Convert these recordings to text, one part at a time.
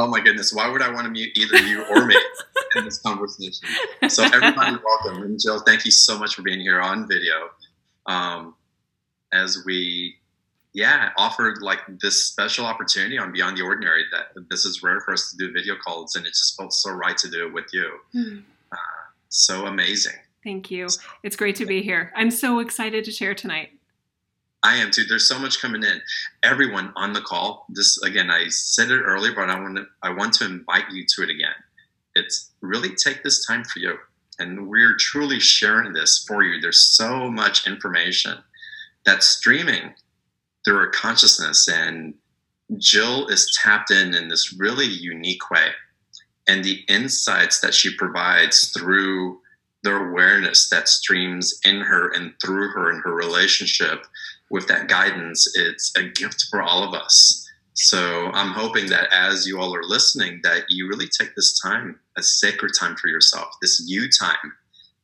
Oh my goodness, why would I want to mute either you or me in this conversation? So everybody, welcome. And Jill, thank you so much for being here on video. Um, as we, yeah, offered like this special opportunity on Beyond the Ordinary that this is rare for us to do video calls and it just felt so right to do it with you. Mm. Uh, so amazing. Thank you. It's great to be here. I'm so excited to share tonight. I am too. There's so much coming in. Everyone on the call. This again, I said it earlier, but I want to I want to invite you to it again. It's really take this time for you, and we're truly sharing this for you. There's so much information that's streaming through our consciousness, and Jill is tapped in in this really unique way, and the insights that she provides through the awareness that streams in her and through her in her relationship with that guidance, it's a gift for all of us. So I'm hoping that as you all are listening, that you really take this time, a sacred time for yourself, this you time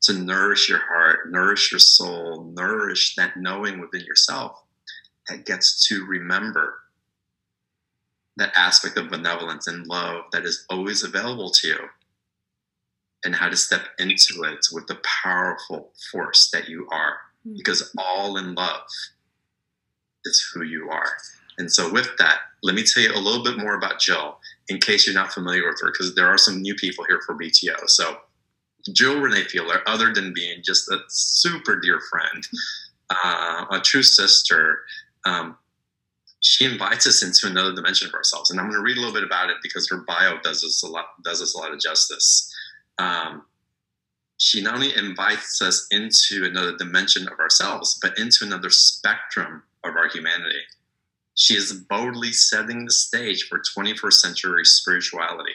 to nourish your heart, nourish your soul, nourish that knowing within yourself that gets to remember that aspect of benevolence and love that is always available to you and how to step into it with the powerful force that you are hmm. because all in love is who you are. And so, with that, let me tell you a little bit more about Jill in case you're not familiar with her, because there are some new people here for BTO. So, Jill Renee Fielder, other than being just a super dear friend, uh, a true sister, um, she invites us into another dimension of ourselves. And I'm going to read a little bit about it because her bio does us a lot does us a lot of justice. Um, she not only invites us into another dimension of ourselves, but into another spectrum of our humanity. She is boldly setting the stage for 21st century spirituality,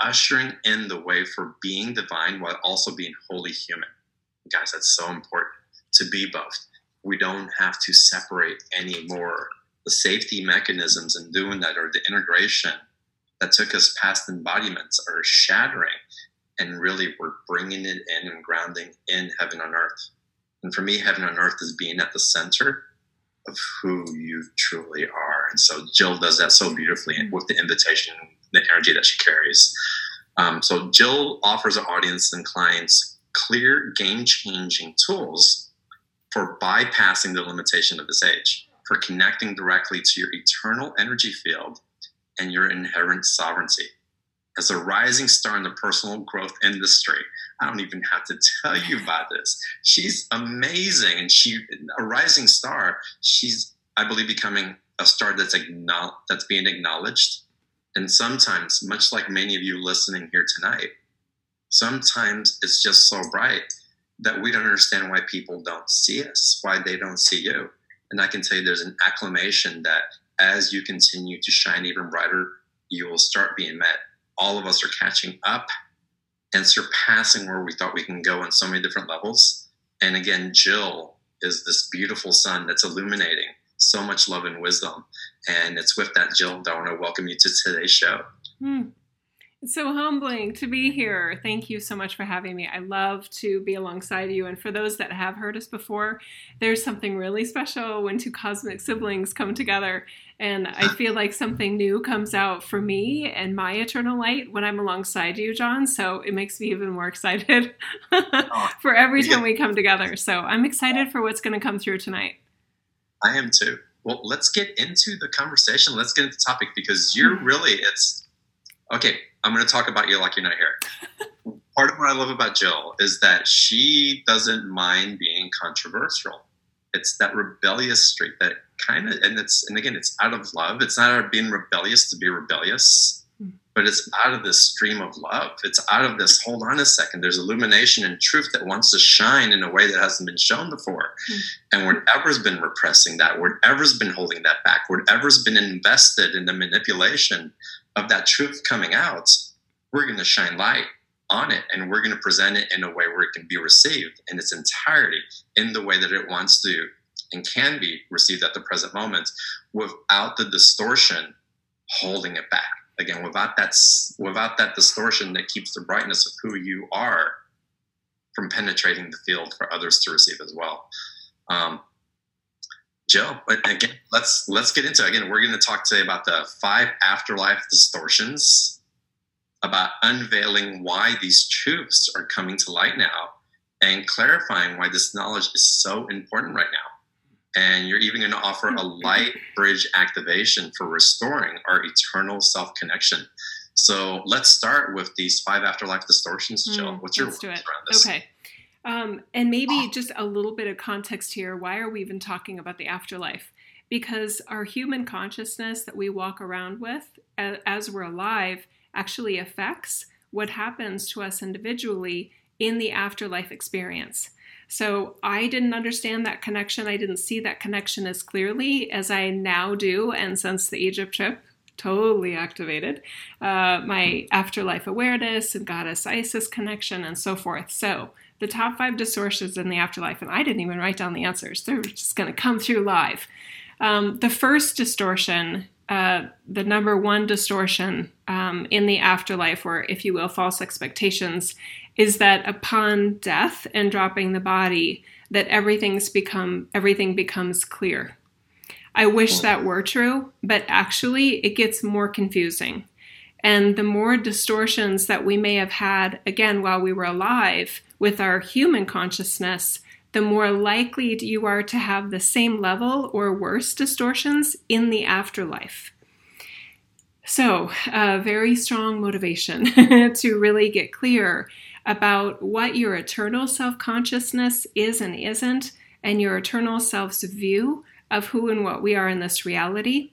ushering in the way for being divine while also being wholly human. Guys, that's so important to be both. We don't have to separate anymore. The safety mechanisms in doing that or the integration that took us past embodiments are shattering. And really, we're bringing it in and grounding in heaven on earth. And for me, heaven on earth is being at the center of who you truly are. And so Jill does that so beautifully mm-hmm. with the invitation, the energy that she carries. Um, so Jill offers our audience and clients clear, game-changing tools for bypassing the limitation of this age, for connecting directly to your eternal energy field and your inherent sovereignty as a rising star in the personal growth industry. I don't even have to tell you about this. She's amazing, and she a rising star. She's, I believe, becoming a star that's acknowledged, that's being acknowledged. And sometimes, much like many of you listening here tonight, sometimes it's just so bright that we don't understand why people don't see us, why they don't see you. And I can tell you, there's an acclamation that as you continue to shine even brighter, you will start being met all of us are catching up and surpassing where we thought we can go on so many different levels. And again, Jill is this beautiful sun that's illuminating so much love and wisdom. And it's with that, Jill, that I want to welcome you to today's show. Mm. It's so humbling to be here. Thank you so much for having me. I love to be alongside you. And for those that have heard us before, there's something really special when two cosmic siblings come together. And I feel like something new comes out for me and my eternal light when I'm alongside you, John. So it makes me even more excited for every time we come together. So I'm excited for what's going to come through tonight. I am too. Well, let's get into the conversation. Let's get into the topic because you're hmm. really, it's okay I'm going to talk about you like you're not here. Part of what I love about Jill is that she doesn't mind being controversial. It's that rebellious streak that kind of, and it's, and again, it's out of love. It's not out of being rebellious to be rebellious, hmm. but it's out of this stream of love. It's out of this, hold on a second, there's illumination and truth that wants to shine in a way that hasn't been shown before. Mm. And whatever's been repressing that, whatever's been holding that back, whatever's been invested in the manipulation of that truth coming out, we're going to shine light on it and we're going to present it in a way where it can be received in its entirety in the way that it wants to and can be received at the present moment without the distortion holding it back. Again without that without that distortion that keeps the brightness of who you are from penetrating the field for others to receive as well. Um, Jill, but again, let's let's get into it. again. We're going to talk today about the five afterlife distortions, about unveiling why these truths are coming to light now, and clarifying why this knowledge is so important right now. And you're even going to offer a light bridge activation for restoring our eternal self connection. So let's start with these five afterlife distortions, Jill. Mm, What's your let's do it. around this? Okay. Um, and maybe just a little bit of context here. Why are we even talking about the afterlife? Because our human consciousness that we walk around with as we're alive actually affects what happens to us individually in the afterlife experience. So I didn't understand that connection. I didn't see that connection as clearly as I now do. And since the Egypt trip, totally activated uh, my afterlife awareness and goddess Isis connection and so forth. So the top five distortions in the afterlife, and I didn't even write down the answers. They're just going to come through live. Um, the first distortion, uh, the number one distortion um, in the afterlife, or if you will, false expectations, is that upon death and dropping the body, that everything's become everything becomes clear. I wish that were true, but actually, it gets more confusing. And the more distortions that we may have had, again, while we were alive with our human consciousness, the more likely you are to have the same level or worse distortions in the afterlife. So, a very strong motivation to really get clear about what your eternal self consciousness is and isn't, and your eternal self's view of who and what we are in this reality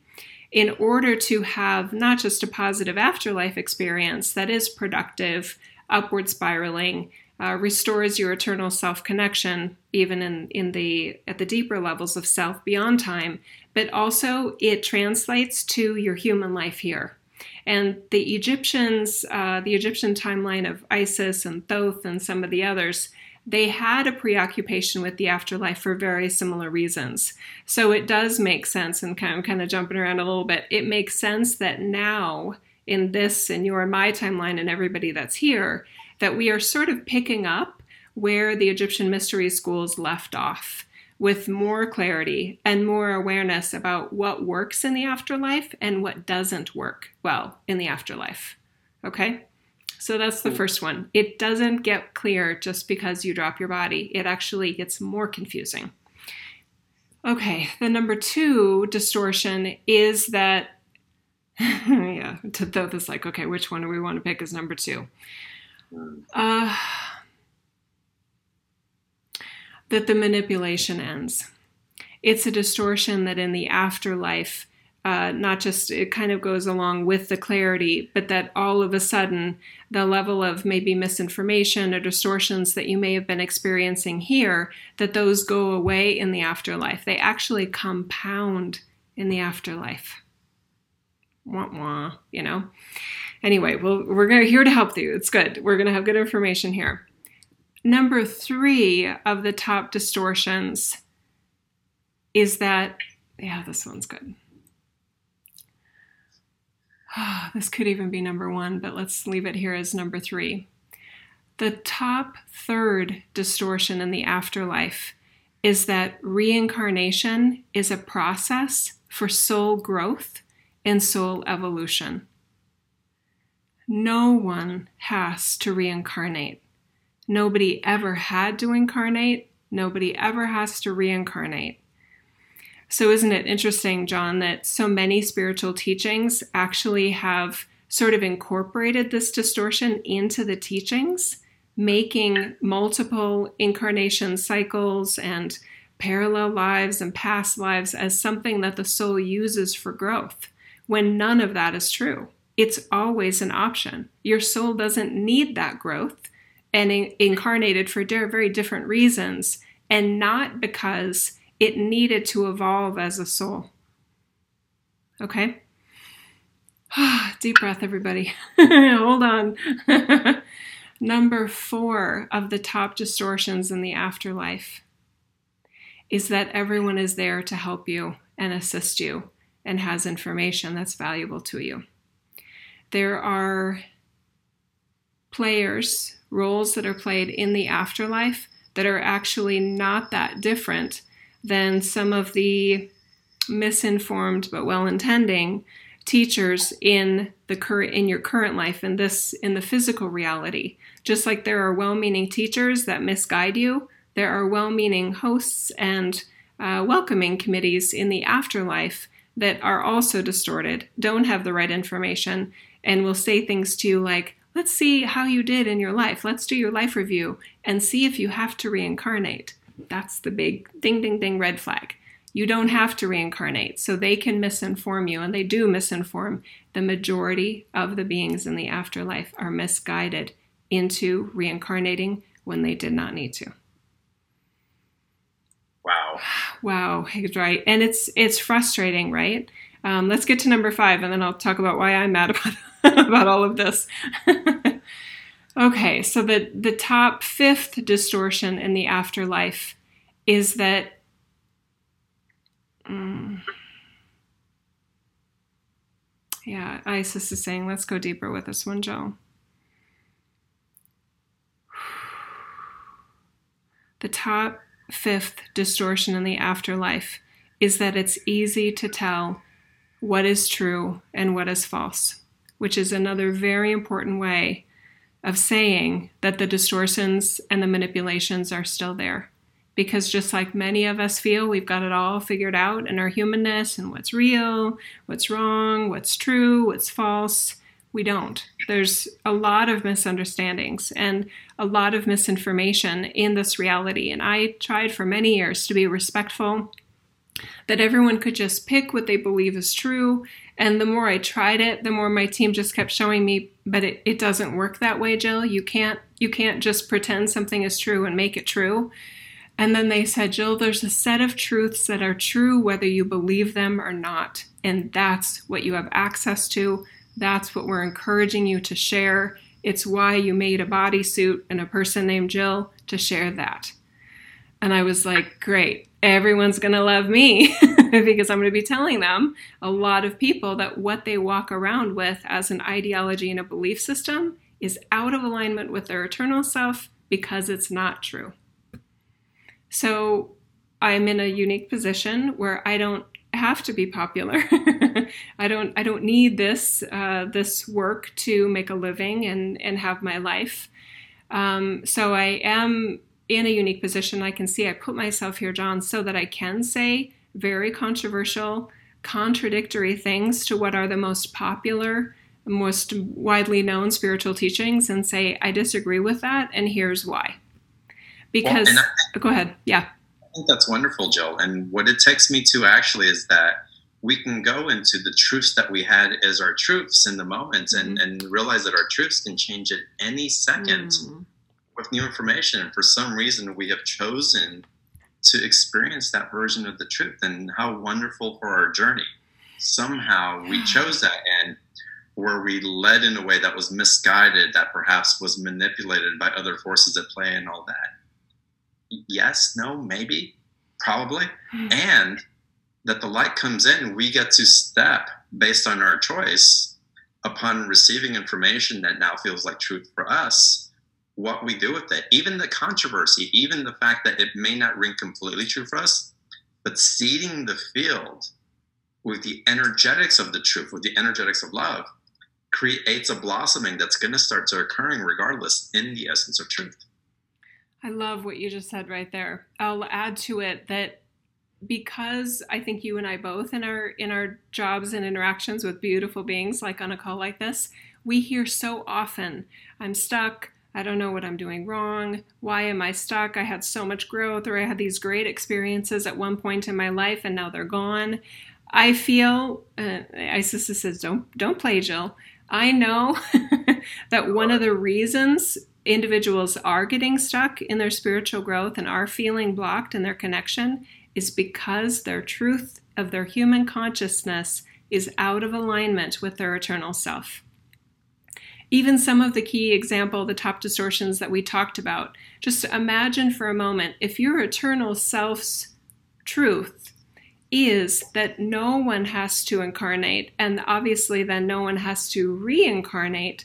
in order to have not just a positive afterlife experience that is productive, upward spiraling, uh, restores your eternal self connection, even in, in the at the deeper levels of self beyond time, but also it translates to your human life here. And the Egyptians, uh, the Egyptian timeline of Isis and Thoth and some of the others, they had a preoccupation with the afterlife for very similar reasons. So it does make sense, and kind of, kind of jumping around a little bit, it makes sense that now in this and your and my timeline and everybody that's here, that we are sort of picking up where the Egyptian mystery schools left off with more clarity and more awareness about what works in the afterlife and what doesn't work well in the afterlife. Okay? So that's the first one. It doesn't get clear just because you drop your body, it actually gets more confusing. Okay, the number two distortion is that, yeah, to Thoth is like, okay, which one do we want to pick as number two? Uh, that the manipulation ends. It's a distortion that in the afterlife, uh, not just it kind of goes along with the clarity, but that all of a sudden the level of maybe misinformation or distortions that you may have been experiencing here, that those go away in the afterlife. They actually compound in the afterlife. Wah wah, you know. Anyway, well, we're gonna, here to help you. It's good. We're going to have good information here. Number three of the top distortions is that, yeah, this one's good. Ah, this could even be number one, but let's leave it here as number three. The top third distortion in the afterlife is that reincarnation is a process for soul growth and soul evolution. No one has to reincarnate. Nobody ever had to incarnate. Nobody ever has to reincarnate. So, isn't it interesting, John, that so many spiritual teachings actually have sort of incorporated this distortion into the teachings, making multiple incarnation cycles and parallel lives and past lives as something that the soul uses for growth, when none of that is true. It's always an option. Your soul doesn't need that growth and in- incarnated for very different reasons, and not because it needed to evolve as a soul. Okay? Deep breath, everybody. Hold on. Number four of the top distortions in the afterlife is that everyone is there to help you and assist you and has information that's valuable to you. There are players, roles that are played in the afterlife that are actually not that different than some of the misinformed but well-intending teachers in the current in your current life in this in the physical reality. Just like there are well-meaning teachers that misguide you there are well-meaning hosts and uh, welcoming committees in the afterlife that are also distorted don't have the right information and will say things to you like let's see how you did in your life let's do your life review and see if you have to reincarnate that's the big ding ding ding red flag you don't have to reincarnate. So they can misinform you, and they do misinform. The majority of the beings in the afterlife are misguided into reincarnating when they did not need to. Wow. Wow, right. And it's it's frustrating, right? Um, let's get to number five, and then I'll talk about why I'm mad about about all of this. okay, so the the top fifth distortion in the afterlife is that Mm. Yeah, Isis is saying, let's go deeper with this one, Joe. The top fifth distortion in the afterlife is that it's easy to tell what is true and what is false, which is another very important way of saying that the distortions and the manipulations are still there because just like many of us feel we've got it all figured out in our humanness and what's real, what's wrong, what's true, what's false, we don't. There's a lot of misunderstandings and a lot of misinformation in this reality. And I tried for many years to be respectful, that everyone could just pick what they believe is true. And the more I tried it, the more my team just kept showing me, but it, it doesn't work that way, Jill. You can't you can't just pretend something is true and make it true. And then they said, Jill, there's a set of truths that are true whether you believe them or not. And that's what you have access to. That's what we're encouraging you to share. It's why you made a bodysuit and a person named Jill to share that. And I was like, great, everyone's going to love me because I'm going to be telling them, a lot of people, that what they walk around with as an ideology and a belief system is out of alignment with their eternal self because it's not true. So I'm in a unique position where I don't have to be popular. I don't I don't need this uh, this work to make a living and and have my life. Um, so I am in a unique position. I can see I put myself here, John, so that I can say very controversial, contradictory things to what are the most popular, most widely known spiritual teachings, and say I disagree with that, and here's why because well, I, go ahead yeah i think that's wonderful jill and what it takes me to actually is that we can go into the truths that we had as our truths in the moment and, mm-hmm. and realize that our truths can change at any second mm. With new information and for some reason we have chosen to experience that version of the truth and how wonderful for our journey. Somehow we chose that and were we led in a way that was misguided that perhaps was manipulated by other forces at play and all that? Yes, no, maybe, probably, mm-hmm. and that the light comes in, we get to step based on our choice upon receiving information that now feels like truth for us, what we do with it. Even the controversy, even the fact that it may not ring completely true for us, but seeding the field with the energetics of the truth, with the energetics of love, creates a blossoming that's going to start to occurring regardless in the essence of truth. I love what you just said right there. I'll add to it that because I think you and I both in our in our jobs and interactions with beautiful beings like on a call like this, we hear so often, I'm stuck, I don't know what I'm doing wrong. Why am I stuck? I had so much growth or I had these great experiences at one point in my life and now they're gone. I feel uh, Isis says don't don't play Jill. I know that one of the reasons individuals are getting stuck in their spiritual growth and are feeling blocked in their connection is because their truth of their human consciousness is out of alignment with their eternal self. Even some of the key example, the top distortions that we talked about, just imagine for a moment if your eternal self's truth is that no one has to incarnate, and obviously then no one has to reincarnate,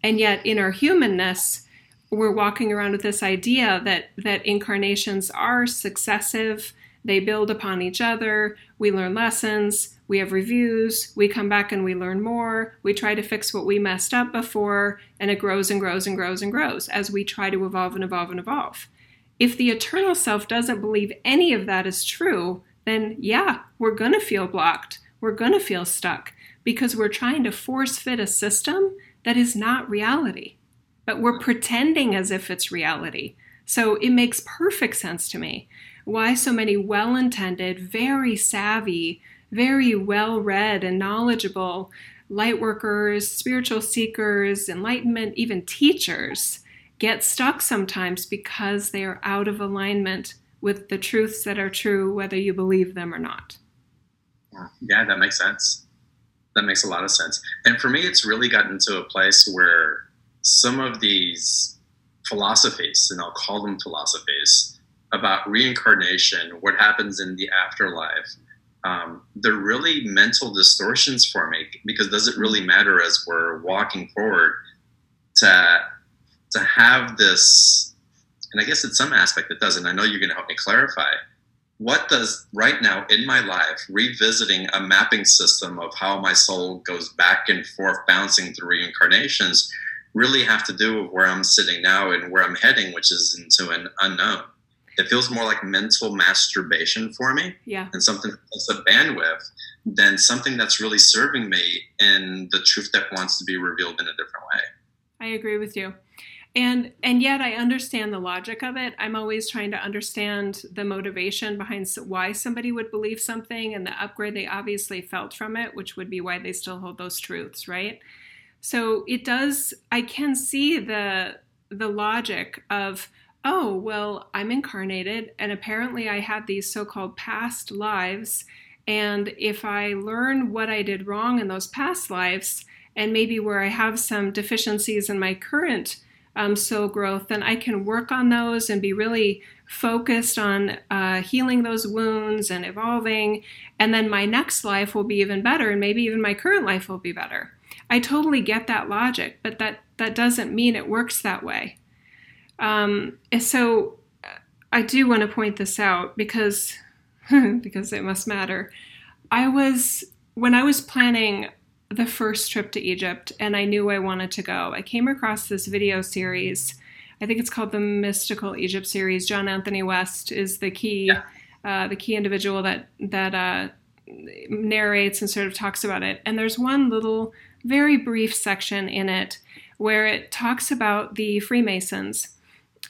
and yet in our humanness, we're walking around with this idea that that incarnations are successive They build upon each other. We learn lessons. We have reviews. We come back and we learn more. We try to fix what we messed up before, and it grows and grows and grows and grows as we try to evolve and evolve and evolve. If the eternal self doesn't believe any of that is true, then yeah, we're going to feel blocked. We're going to feel stuck because we're trying to force fit a system that is not reality. But we're pretending as if it's reality. So it makes perfect sense to me why so many well intended, very savvy, very well read, and knowledgeable light workers, spiritual seekers, enlightenment, even teachers get stuck sometimes because they are out of alignment with the truths that are true, whether you believe them or not. Yeah, that makes sense. That makes a lot of sense. And for me, it's really gotten to a place where some of these philosophies, and I'll call them philosophies, about reincarnation, what happens in the afterlife, um, they're really mental distortions for me because does it really matter as we're walking forward to to have this and i guess in some aspect it doesn't i know you're going to help me clarify. What does right now in my life revisiting a mapping system of how my soul goes back and forth bouncing through reincarnations really have to do with where i'm sitting now and where i'm heading which is into an unknown it feels more like mental masturbation for me yeah. and something that's a bandwidth than something that's really serving me in the truth that wants to be revealed in a different way. I agree with you. And and yet i understand the logic of it. I'm always trying to understand the motivation behind why somebody would believe something and the upgrade they obviously felt from it which would be why they still hold those truths right? So it does i can see the the logic of oh, well, I'm incarnated, and apparently I had these so called past lives. And if I learn what I did wrong in those past lives, and maybe where I have some deficiencies in my current um, soul growth, then I can work on those and be really focused on uh, healing those wounds and evolving. And then my next life will be even better, and maybe even my current life will be better. I totally get that logic, but that, that doesn't mean it works that way. Um, so I do want to point this out because because it must matter. I was when I was planning the first trip to Egypt and I knew I wanted to go. I came across this video series. I think it's called the Mystical Egypt series. John Anthony West is the key yeah. uh, the key individual that that uh, narrates and sort of talks about it. And there's one little very brief section in it where it talks about the Freemasons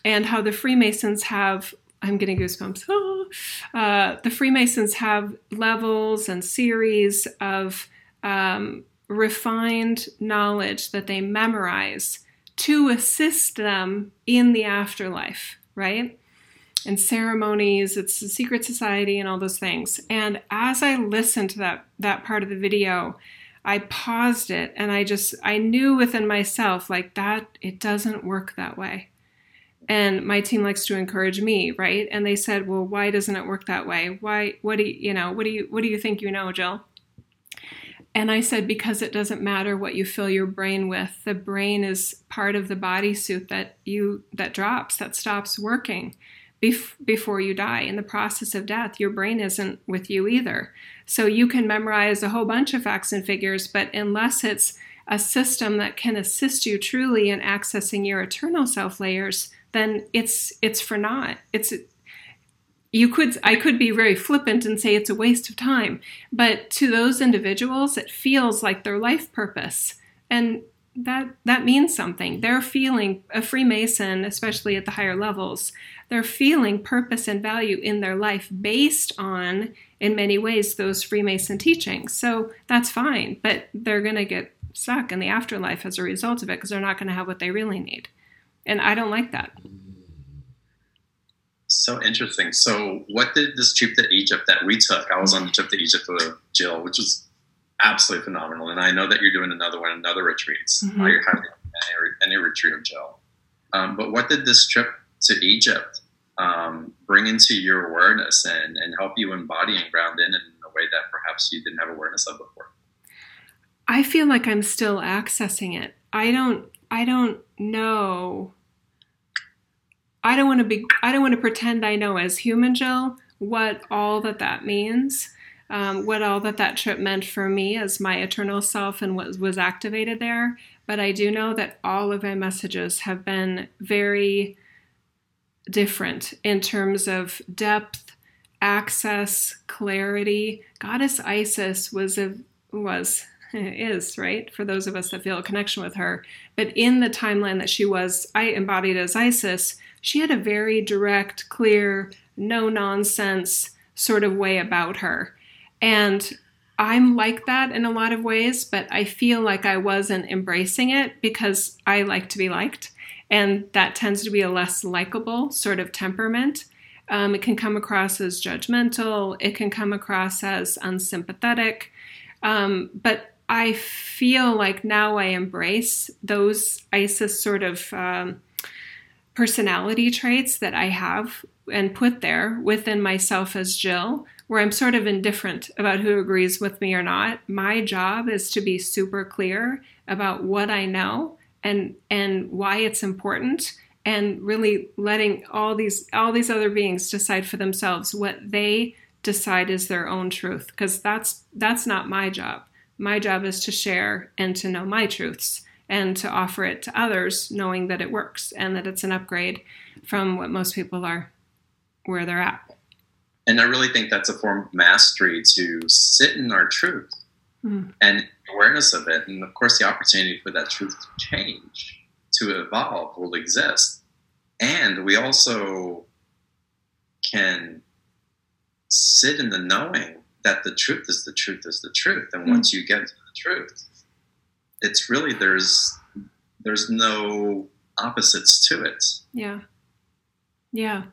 and how the Freemasons have I'm getting goosebumps. Uh, the Freemasons have levels and series of um, refined knowledge that they memorize to assist them in the afterlife, right? And ceremonies, it's a secret society and all those things. And as I listened to that that part of the video, I paused it and I just I knew within myself like that it doesn't work that way and my team likes to encourage me right? And they said well why doesn't it work that way? Why what do you you know what do you what do you think you know jill? And i said because it doesn't matter what you fill your brain with. The brain is part of the bodysuit that you that drops that stops working bef- before you die. In the process of death your brain isn't with you either. So you can memorize a whole bunch of facts and figures but unless it's a system that can assist you truly in accessing your eternal self layers then it's it's for naught. It's you could I could be very flippant and say it's a waste of time, but to those individuals it feels like their life purpose. And that that means something. They're feeling a Freemason, especially at the higher levels, they're feeling purpose and value in their life based on, in many ways, those Freemason teachings. So that's fine, but they're going to get stuck in the afterlife as a result of it because they're not going to have what they really need. And I don't like that. So interesting. So, what did this trip to Egypt that we took? I was on the trip to Egypt with Jill, which was absolutely phenomenal. And I know that you're doing another one, another retreats. Mm-hmm. I highly any, any retreat of Jill. Um, but what did this trip to Egypt um, bring into your awareness and, and help you embody and ground in in a way that perhaps you didn't have awareness of before? I feel like I'm still accessing it. I don't. I don't know I don't want to be I don't want to pretend I know as human Jill what all that that means, um, what all that that trip meant for me as my eternal self and what was activated there. But I do know that all of my messages have been very different in terms of depth, access, clarity. Goddess Isis was a was is right for those of us that feel a connection with her. But in the timeline that she was, I embodied as Isis, she had a very direct, clear, no nonsense sort of way about her. And I'm like that in a lot of ways, but I feel like I wasn't embracing it because I like to be liked. And that tends to be a less likable sort of temperament. Um, it can come across as judgmental, it can come across as unsympathetic. Um, but I feel like now I embrace those Isis sort of um, personality traits that I have and put there within myself as Jill, where I'm sort of indifferent about who agrees with me or not. My job is to be super clear about what I know and and why it's important and really letting all these all these other beings decide for themselves what they decide is their own truth because that's that's not my job. My job is to share and to know my truths and to offer it to others, knowing that it works and that it's an upgrade from what most people are where they're at. And I really think that's a form of mastery to sit in our truth mm. and awareness of it. And of course, the opportunity for that truth to change, to evolve, will exist. And we also can sit in the knowing that the truth is the truth is the truth. And mm. once you get to the truth, it's really there's there's no opposites to it. Yeah. Yeah.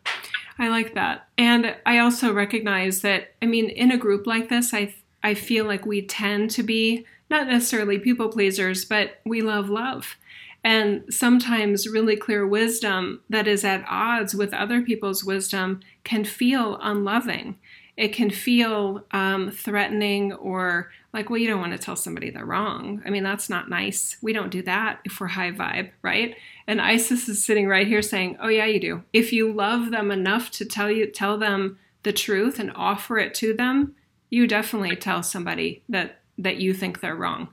I like that. And I also recognize that I mean in a group like this I I feel like we tend to be not necessarily people pleasers, but we love love. And sometimes really clear wisdom that is at odds with other people's wisdom can feel unloving it can feel um, threatening or like, well, you don't want to tell somebody they're wrong. I mean, that's not nice. We don't do that if we're high vibe, right? And Isis is sitting right here saying, oh yeah, you do. If you love them enough to tell you, tell them the truth and offer it to them, you definitely tell somebody that that you think they're wrong,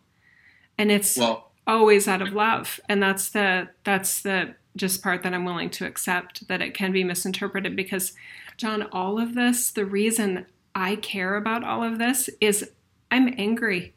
and it's well, always out of love. And that's the that's the just part that I'm willing to accept that it can be misinterpreted because John, all of this, the reason I care about all of this is I'm angry,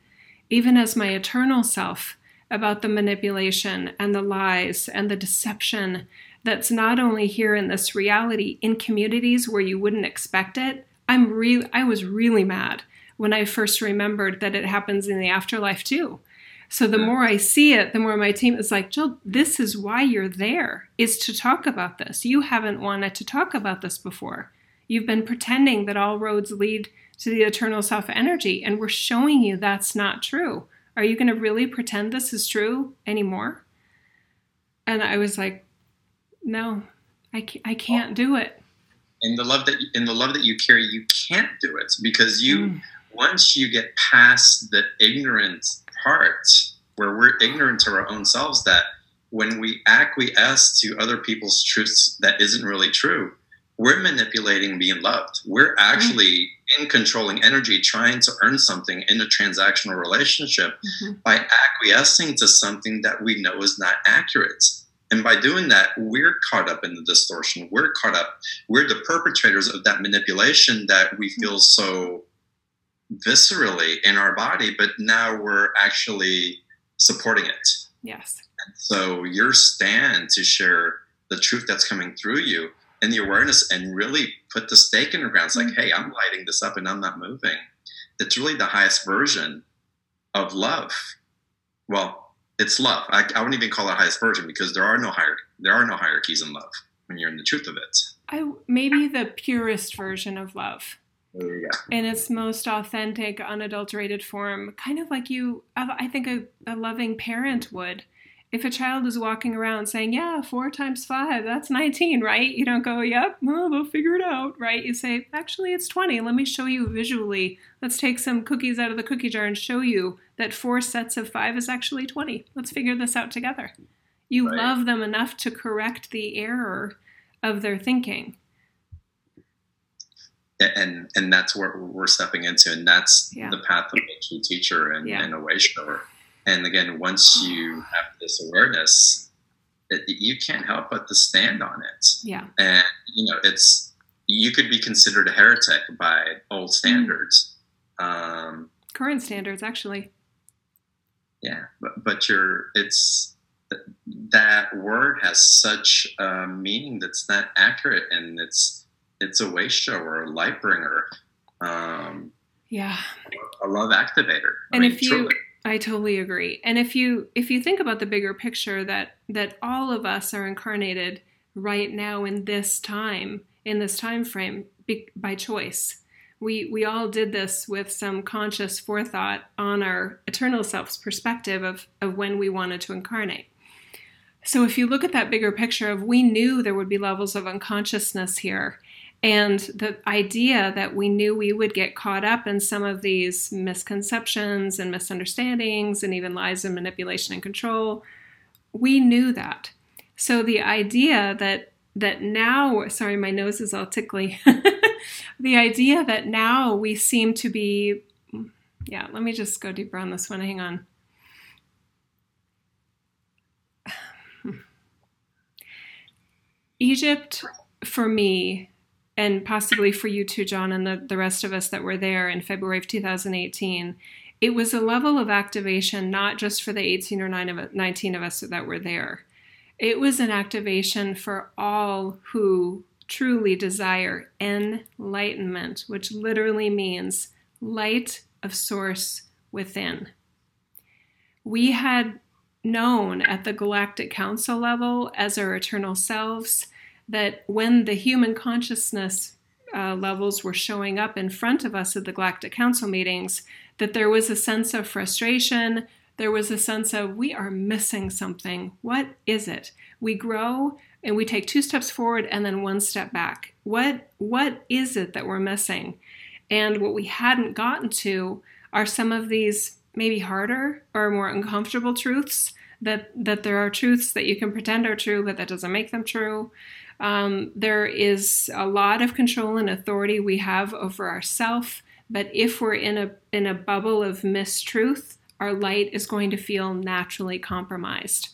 even as my eternal self, about the manipulation and the lies and the deception that's not only here in this reality, in communities where you wouldn't expect it. I'm really, I was really mad when I first remembered that it happens in the afterlife too. So the more I see it, the more my team is like, Jill, this is why you're there, is to talk about this. You haven't wanted to talk about this before. You've been pretending that all roads lead to the eternal self energy, and we're showing you that's not true. Are you going to really pretend this is true anymore? And I was like, no, I can't, I can't do it. In the love that in the love that you carry, you can't do it because you mm. once you get past the ignorant part where we're ignorant to our own selves that when we acquiesce to other people's truths that isn't really true we're manipulating being loved we're actually mm-hmm. in controlling energy trying to earn something in a transactional relationship mm-hmm. by acquiescing to something that we know is not accurate and by doing that we're caught up in the distortion we're caught up we're the perpetrators of that manipulation that we mm-hmm. feel so viscerally in our body, but now we're actually supporting it. Yes. And so your stand to share the truth that's coming through you and the awareness and really put the stake in the ground. It's like, mm-hmm. hey, I'm lighting this up and I'm not moving. It's really the highest version of love. Well, it's love. I, I wouldn't even call it highest version because there are no higher there are no hierarchies in love when you're in the truth of it. I maybe the purest version of love in its most authentic, unadulterated form, kind of like you, I think a, a loving parent would. If a child is walking around saying, Yeah, four times five, that's 19, right? You don't go, Yep, well, they'll figure it out, right? You say, Actually, it's 20. Let me show you visually. Let's take some cookies out of the cookie jar and show you that four sets of five is actually 20. Let's figure this out together. You right. love them enough to correct the error of their thinking and and that's what we're stepping into, and that's yeah. the path of a teacher and, yeah. and a way shower. And again, once you have this awareness, it, you can't help but to stand on it. Yeah. And you know, it's you could be considered a heretic by old standards. Um, Current standards, actually. Yeah, but but you're it's that word has such a meaning that's not accurate, and it's it's a way shower or a light bringer. Um, yeah, a love activator. I and mean, if you, truly. I totally agree. And if you if you think about the bigger picture that that all of us are incarnated right now in this time in this time frame by choice. We we all did this with some conscious forethought on our eternal self's perspective of of when we wanted to incarnate. So if you look at that bigger picture of we knew there would be levels of unconsciousness here and the idea that we knew we would get caught up in some of these misconceptions and misunderstandings and even lies and manipulation and control, we knew that. So the idea that that now, sorry, my nose is all tickly. the idea that now we seem to be, yeah, let me just go deeper on this one. Hang on. Hmm. Egypt, for me, and possibly for you too, John, and the, the rest of us that were there in February of 2018, it was a level of activation not just for the 18 or 9 of, 19 of us that were there. It was an activation for all who truly desire enlightenment, which literally means light of source within. We had known at the Galactic Council level as our eternal selves that when the human consciousness uh, levels were showing up in front of us at the Galactic Council meetings, that there was a sense of frustration, there was a sense of we are missing something. What is it? We grow and we take two steps forward and then one step back. What what is it that we're missing? And what we hadn't gotten to are some of these maybe harder or more uncomfortable truths that that there are truths that you can pretend are true, but that doesn't make them true. Um, there is a lot of control and authority we have over ourself, but if we're in a in a bubble of mistruth, our light is going to feel naturally compromised.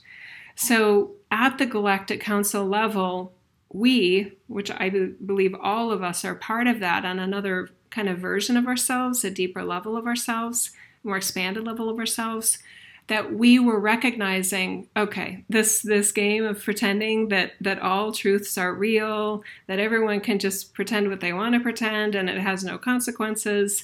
So, at the Galactic Council level, we, which I believe all of us are part of that on another kind of version of ourselves, a deeper level of ourselves, more expanded level of ourselves, that we were recognizing okay this this game of pretending that that all truths are real that everyone can just pretend what they want to pretend and it has no consequences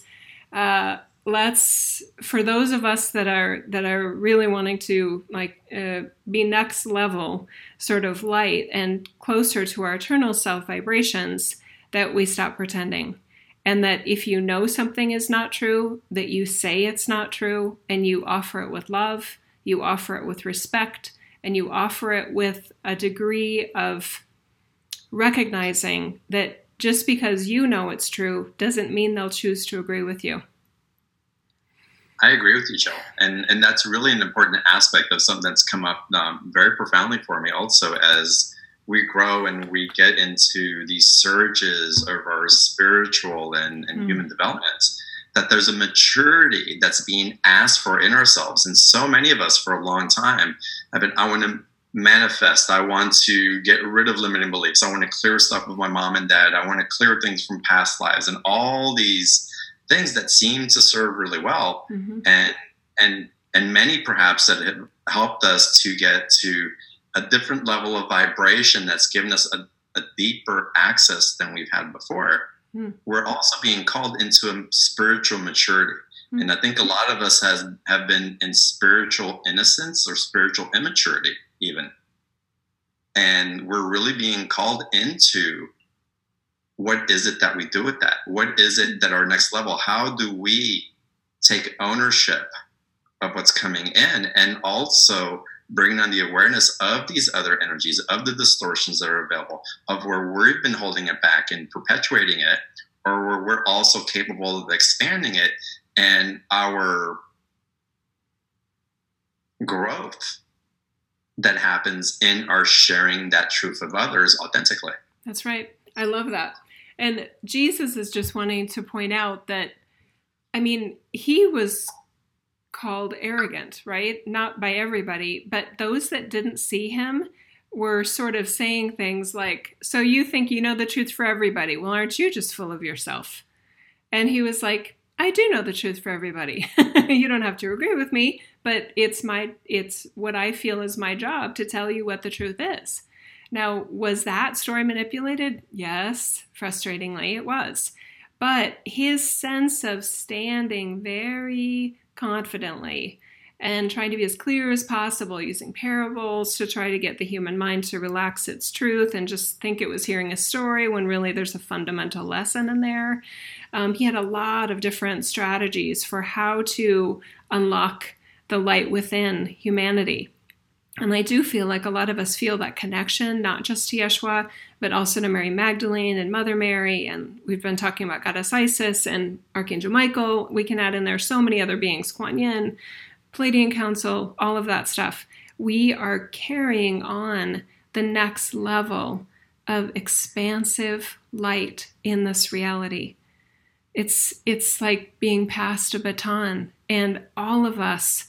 uh, let's for those of us that are that are really wanting to like uh, be next level sort of light and closer to our eternal self vibrations that we stop pretending and that if you know something is not true, that you say it's not true and you offer it with love, you offer it with respect, and you offer it with a degree of recognizing that just because you know it's true doesn't mean they'll choose to agree with you. I agree with you, Jill, and and that's really an important aspect of something that's come up um, very profoundly for me also as we grow and we get into these surges of our spiritual and, and mm. human development that there's a maturity that's being asked for in ourselves. And so many of us for a long time have been i want to manifest. I want to get rid of limiting beliefs. I want to clear stuff with my mom and dad. I want to clear things from past lives. And all these things that seem to serve really well mm-hmm. and and and many perhaps that have helped us to get to a different level of vibration that's given us a, a deeper access than we've had before. Mm. We're also being called into a spiritual maturity. Mm. And I think a lot of us has have been in spiritual innocence or spiritual immaturity, even. And we're really being called into what is it that we do with that? What is it that our next level? How do we take ownership of what's coming in and also bringing on the awareness of these other energies, of the distortions that are available, of where we've been holding it back and perpetuating it, or where we're also capable of expanding it and our growth that happens in our sharing that truth of others authentically. That's right. I love that. And Jesus is just wanting to point out that, I mean, he was called arrogant, right? Not by everybody, but those that didn't see him were sort of saying things like, So you think you know the truth for everybody? Well, aren't you just full of yourself? And he was like, I do know the truth for everybody. you don't have to agree with me, but it's my it's what I feel is my job to tell you what the truth is. Now, was that story manipulated? Yes, frustratingly it was. But his sense of standing very confidently and trying to be as clear as possible using parables to try to get the human mind to relax its truth and just think it was hearing a story when really there's a fundamental lesson in there. Um, he had a lot of different strategies for how to unlock the light within humanity. And I do feel like a lot of us feel that connection, not just to Yeshua, but also to Mary Magdalene and Mother Mary. And we've been talking about Goddess Isis and Archangel Michael. We can add in there so many other beings, Kuan Yin, Pleiadian Council, all of that stuff. We are carrying on the next level of expansive light in this reality. It's it's like being passed a baton, and all of us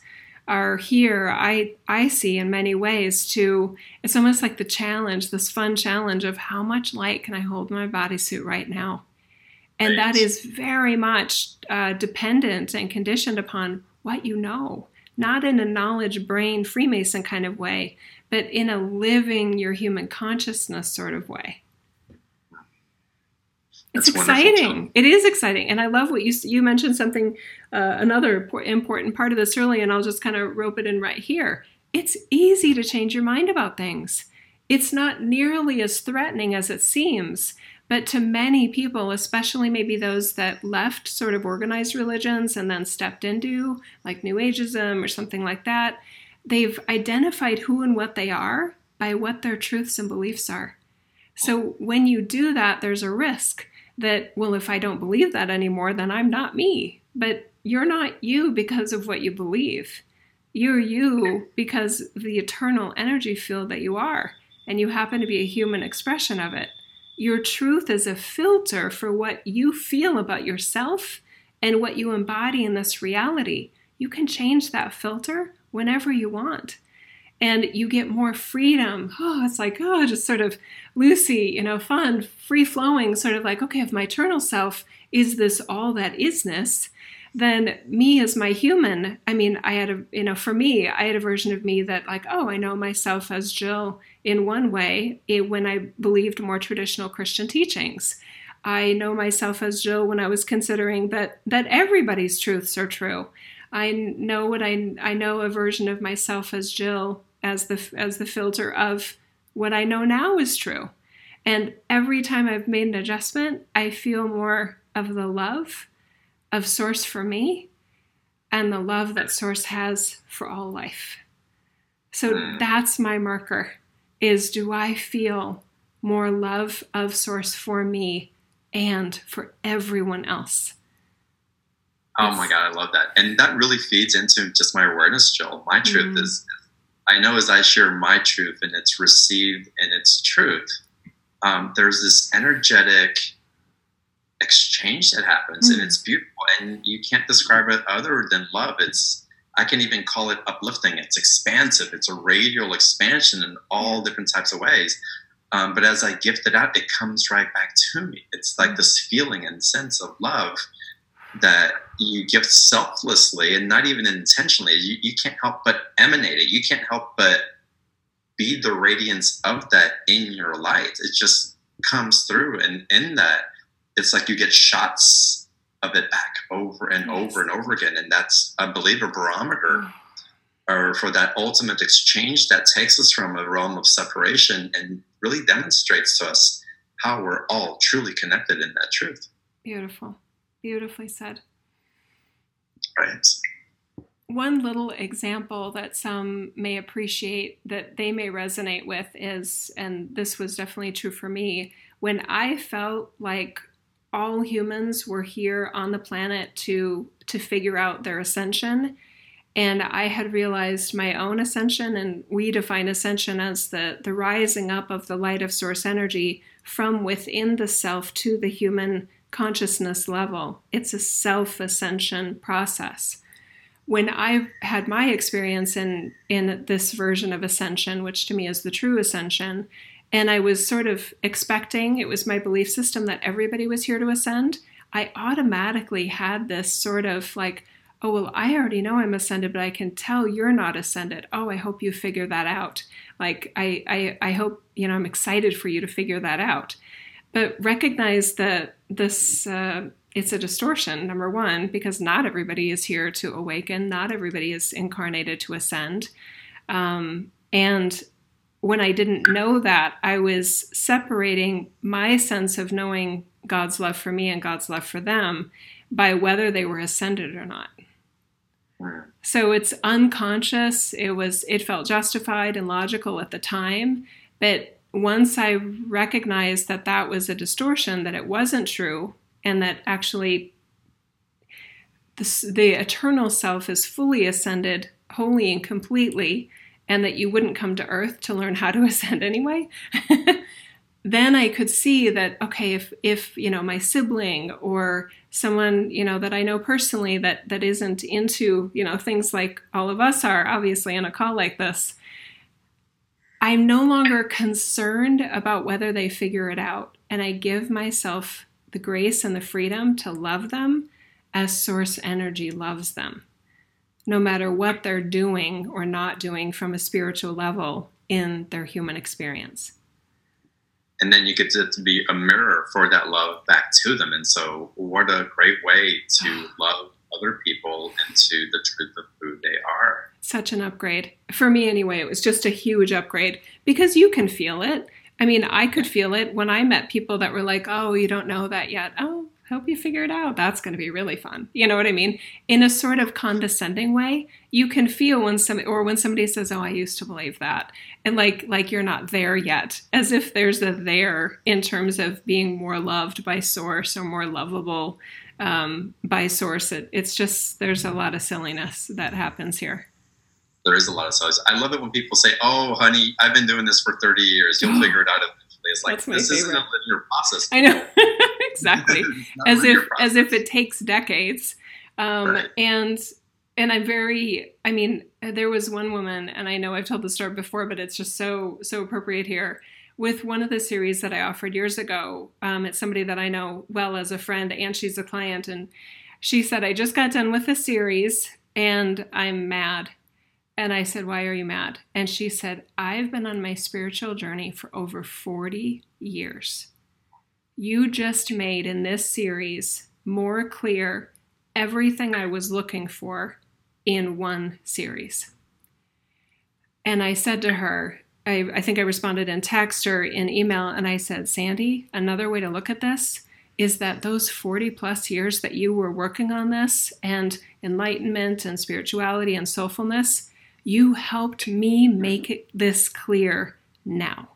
are here. I I see in many ways to. It's almost like the challenge, this fun challenge of how much light can I hold in my bodysuit right now, and right. that is very much uh, dependent and conditioned upon what you know, not in a knowledge brain Freemason kind of way, but in a living your human consciousness sort of way it's exciting. It is exciting, and I love what you you mentioned something uh, another important part of this early, and I'll just kind of rope it in right here. It's easy to change your mind about things. It's not nearly as threatening as it seems, but to many people, especially maybe those that left sort of organized religions and then stepped into like New Ageism or something like that, they've identified who and what they are by what their truths and beliefs are. So when you do that, there's a risk that, well, if I don't believe that anymore, then I'm not me. But you're not you because of what you believe. You're you because the eternal energy field that you are, and you happen to be a human expression of it. Your truth is a filter for what you feel about yourself and what you embody in this reality. You can change that filter whenever you want and you get more freedom. Oh, it's like, oh, just sort of loosey, you know, fun, free flowing, sort of like, okay, if my eternal self is this all that isness, then me as my human, I mean, I had a, you know, for me, I had a version of me that, like, oh, I know myself as Jill in one way it, when I believed more traditional Christian teachings. I know myself as Jill when I was considering that that everybody's truths are true. I know what I I know a version of myself as Jill as the as the filter of what I know now is true. And every time I've made an adjustment, I feel more of the love of Source for me and the love that Source has for all life. So hmm. that's my marker is do I feel more love of Source for me and for everyone else? Oh my God, I love that. And that really feeds into just my awareness, Jill. My truth mm. is I know as I share my truth and it's received and its truth, um, there's this energetic exchange that happens mm-hmm. and it's beautiful and you can't describe it other than love. It's I can even call it uplifting. It's expansive. It's a radial expansion in all different types of ways. Um, but as I gift it out, it comes right back to me. It's like this feeling and sense of love that you give selflessly and not even intentionally. You, you can't help but emanate it. You can't help but be the radiance of that in your light. It just comes through. And in that, it's like you get shots of it back over and over and over again. And that's, I believe, a barometer mm. or for that ultimate exchange that takes us from a realm of separation and really demonstrates to us how we're all truly connected in that truth. Beautiful. Beautifully said. Right. One little example that some may appreciate that they may resonate with is, and this was definitely true for me, when I felt like all humans were here on the planet to to figure out their ascension and i had realized my own ascension and we define ascension as the the rising up of the light of source energy from within the self to the human consciousness level. It's a self ascension process. When I had my experience in, in this version of ascension, which to me is the true ascension, and I was sort of expecting, it was my belief system that everybody was here to ascend, I automatically had this sort of like, oh, well, I already know I'm ascended, but I can tell you're not ascended. Oh, I hope you figure that out. Like, I, I, I hope, you know, I'm excited for you to figure that out. But recognize that this, uh, it's a distortion, number one, because not everybody is here to awaken, not everybody is incarnated to ascend. Um, and when I didn't know that, I was separating my sense of knowing God's love for me and God's love for them by whether they were ascended or not. So it's unconscious. It was it felt justified and logical at the time, but once I recognized that that was a distortion, that it wasn't true, and that actually the, the eternal self is fully ascended, wholly and completely, and that you wouldn't come to earth to learn how to ascend anyway. then I could see that okay, if if you know my sibling or someone you know that I know personally that that isn't into you know things like all of us are obviously on a call like this, I'm no longer concerned about whether they figure it out, and I give myself the grace and the freedom to love them as source energy loves them, no matter what they're doing or not doing from a spiritual level in their human experience and then you get to, be a mirror for that love back to them. And so, what a great way to love other people into the truth of who they are. Such an upgrade. For me, anyway, it was just a huge upgrade because you can feel it. I mean, I could feel it when I met people that were like, oh, you don't know that yet. Oh, help you figure it out. That's going to be really fun. You know what I mean? In a sort of condescending way, you can feel when some or when somebody says, "Oh, I used to believe that," and like like you're not there yet, as if there's a there in terms of being more loved by source or more lovable um, by source. It, it's just there's a lot of silliness that happens here. There is a lot of silliness. I love it when people say, "Oh, honey, I've been doing this for 30 years. You'll figure it out eventually." It's like this favorite. isn't a linear process. I know. exactly. as if as if it takes decades. Um, right. And and I'm very. I mean, there was one woman, and I know I've told the story before, but it's just so so appropriate here. With one of the series that I offered years ago, um, it's somebody that I know well as a friend, and she's a client, and she said, "I just got done with the series, and I'm mad." And I said, Why are you mad? And she said, I've been on my spiritual journey for over 40 years you just made in this series more clear everything I was looking for in one series. And I said to her, I, I, think I responded in text or in email, and I said, Sandy, another way to look at this is that those 40 plus years that you were working on this and enlightenment and spirituality and soulfulness, you helped me make it, this clear now.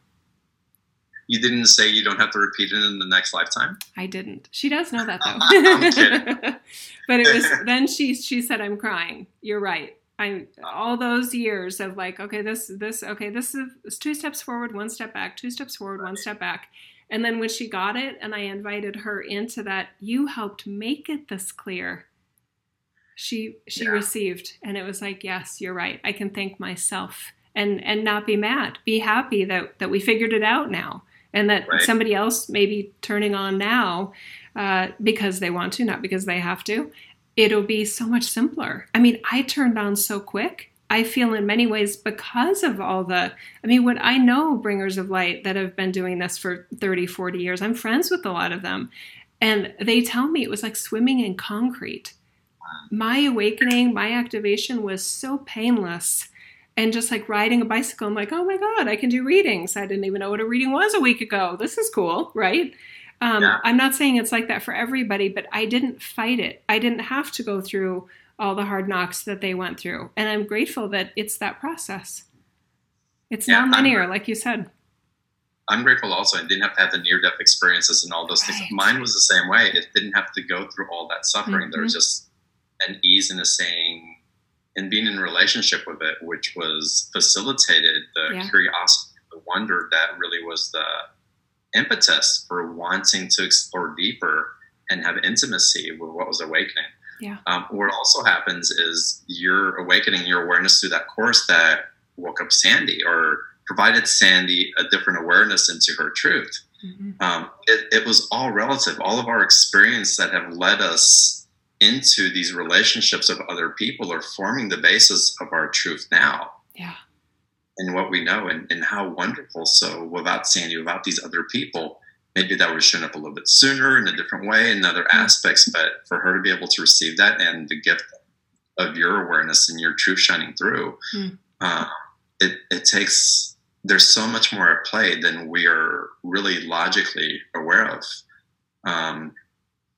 You didn't say you don't have to repeat it in the next lifetime. I didn't. She does know that though. but it was then she she said I'm crying. You're right. I all those years of like okay this this okay this is two steps forward one step back two steps forward one step back and then when she got it and I invited her into that you helped make it this clear she she yeah. received and it was like yes you're right I can thank myself and and not be mad be happy that that we figured it out now and that right. somebody else may be turning on now uh, because they want to, not because they have to, it'll be so much simpler. I mean, I turned on so quick. I feel in many ways because of all the, I mean, what I know bringers of light that have been doing this for 30, 40 years, I'm friends with a lot of them. And they tell me it was like swimming in concrete. My awakening, my activation was so painless. And just like riding a bicycle i'm like oh my god i can do readings. I didn't even know what a reading was a week ago. This is cool right? Um, yeah. i'm not saying it's like that for everybody but i didn't fight it. I didn't have to go through all the hard knocks that they went through. And i'm grateful that it's that process. It's yeah, non-linear I'm, like you said. I'm grateful also i didn't have to have the near-death experiences and all those right. things mine was the same way. It didn't have to go through all that suffering. Mm-hmm. there was just an ease in a saying and being in relationship with it, which was facilitated the yeah. curiosity, the wonder that really was the impetus for wanting to explore deeper and have intimacy with what was awakening. Yeah. Um, what also happens is you're awakening your awareness through that course that woke up Sandy or provided Sandy a different awareness into her truth. Mm-hmm. Um, it, it was all relative. All of our experience that have led us into these relationships of other people are forming the basis of our truth now. Yeah. And what we know and, and how wonderful. So without Sandy, without these other people, maybe that would have shown up a little bit sooner in a different way in other aspects. But for her to be able to receive that and the gift of your awareness and your truth shining through, mm. uh, it, it takes, there's so much more at play than we are really logically aware of um,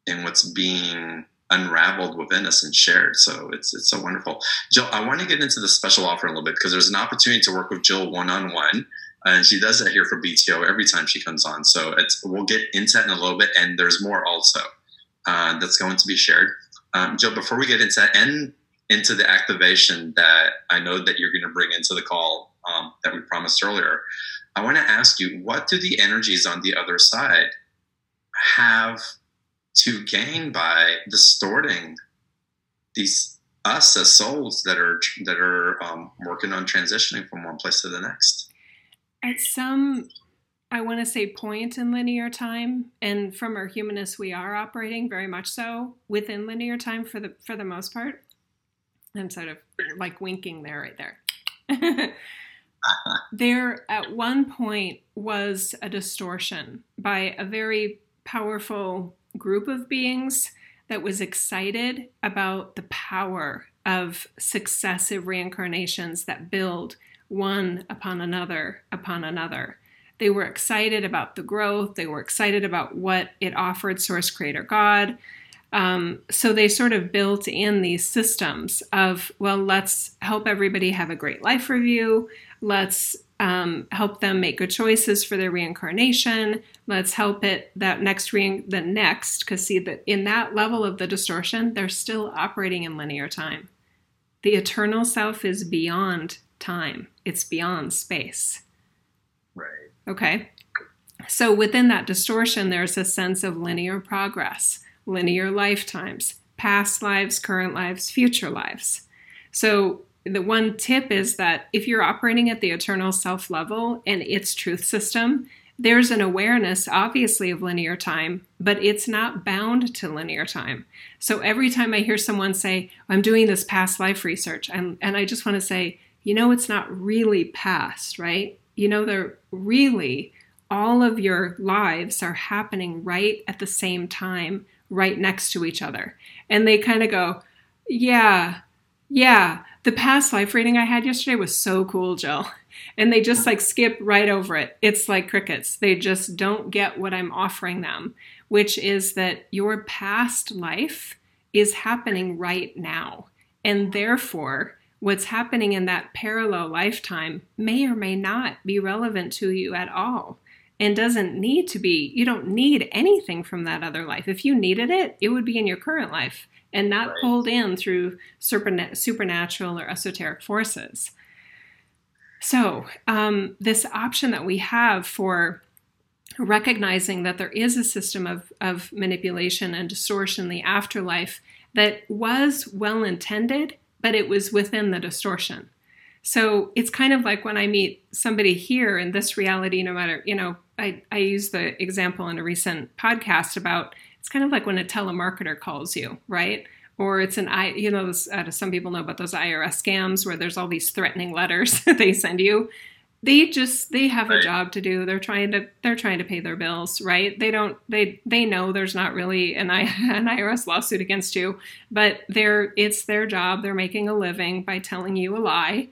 in what's being unraveled within us and shared. So it's it's so wonderful. Jill, I want to get into the special offer a little bit because there's an opportunity to work with Jill one on one and she does that here for BTO every time she comes on. So we'll get into that in a little bit, and there's more also uh, that's going to be shared. Um, Joe, before we get into that and into the activation that I know that you're going to bring into the call um, that we promised earlier, I want to ask you, what do the energies on the other side have to gain by distorting these us as souls that are that are um, working on transitioning from one place to the next? at some I want to say point in linear time, and from our humanists, we are operating very much so within linear time for the for the most part. I'm sort of like winking there, right there. there, at one point, was a distortion by a very powerful group of beings that was excited about the power of successive reincarnations that build one upon another upon another. They were excited about the growth, they were excited about what it offered Source Creator God. Um, so they sort of built in these systems of, well, let's help everybody have a great life review. Let's um, help them make good choices for their reincarnation. Let's help it that next re- the next, because see that in that level of the distortion, they're still operating in linear time. The eternal self is beyond time, it's beyond space. Right. Okay. So within that distortion, there's a sense of linear progress, linear lifetimes, past lives, current lives, future lives. So the one tip is that if you're operating at the eternal self level and its truth system, there's an awareness, obviously, of linear time, but it's not bound to linear time. So every time I hear someone say, I'm doing this past life research, and, and I just want to say, you know it's not really past, right? You know they're really all of your lives are happening right at the same time, right next to each other. And they kind of go, Yeah, yeah, the past life reading I had yesterday was so cool, Jill. And they just like skip right over it. It's like crickets. They just don't get what I'm offering them, which is that your past life is happening right now. And therefore, what's happening in that parallel lifetime may or may not be relevant to you at all and doesn't need to be. You don't need anything from that other life. If you needed it, it would be in your current life and not right. pulled in through supernatural or esoteric forces. So, um, this option that we have for recognizing that there is a system of, of manipulation and distortion in the afterlife that was well intended but it was within the distortion. So it's kind of like when I meet somebody here in this reality, no matter, you know, I, I use the example in a recent podcast about it's kind of like when a telemarketer calls you, right? Or it's an I, you know, some people know about those IRS scams where there's all these threatening letters that they send you. They just they have a job to do. They're trying to they're trying to pay their bills right? They don't they they know there's not really an, I, an irs lawsuit against you but they're it's their job. They're making a living by telling you a lie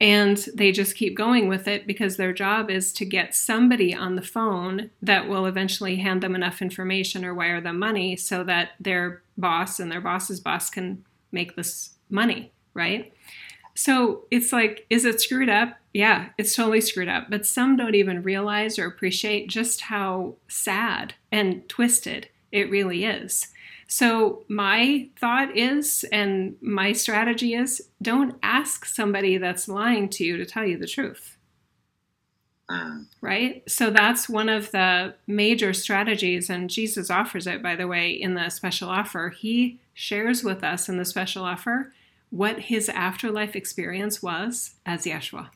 and they just keep going with it because their job is to get somebody on the phone that will eventually hand them enough information or wire them money so that their boss and their boss's boss can make this money right so it's like, is it screwed up? Yeah, it's totally screwed up. But some don't even realize or appreciate just how sad and twisted it really is. So, my thought is, and my strategy is, don't ask somebody that's lying to you to tell you the truth. Mm. right? So that's one of the major strategies, and Jesus offers it, by the way, in the special offer. He shares with us in the special offer what his afterlife experience was as Yeshua.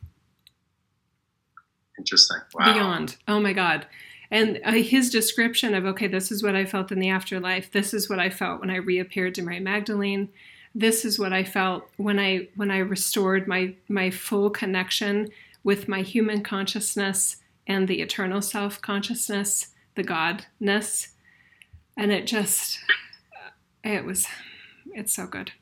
Interesting. Wow. Beyond. Oh my God. And uh, his description of, okay, this is what I felt in the afterlife. This is what I felt when I reappeared to Mary Magdalene. This is what I felt when I when I restored my my full connection with my human consciousness and the eternal self consciousness, the godness. And it just, it was, it's so good.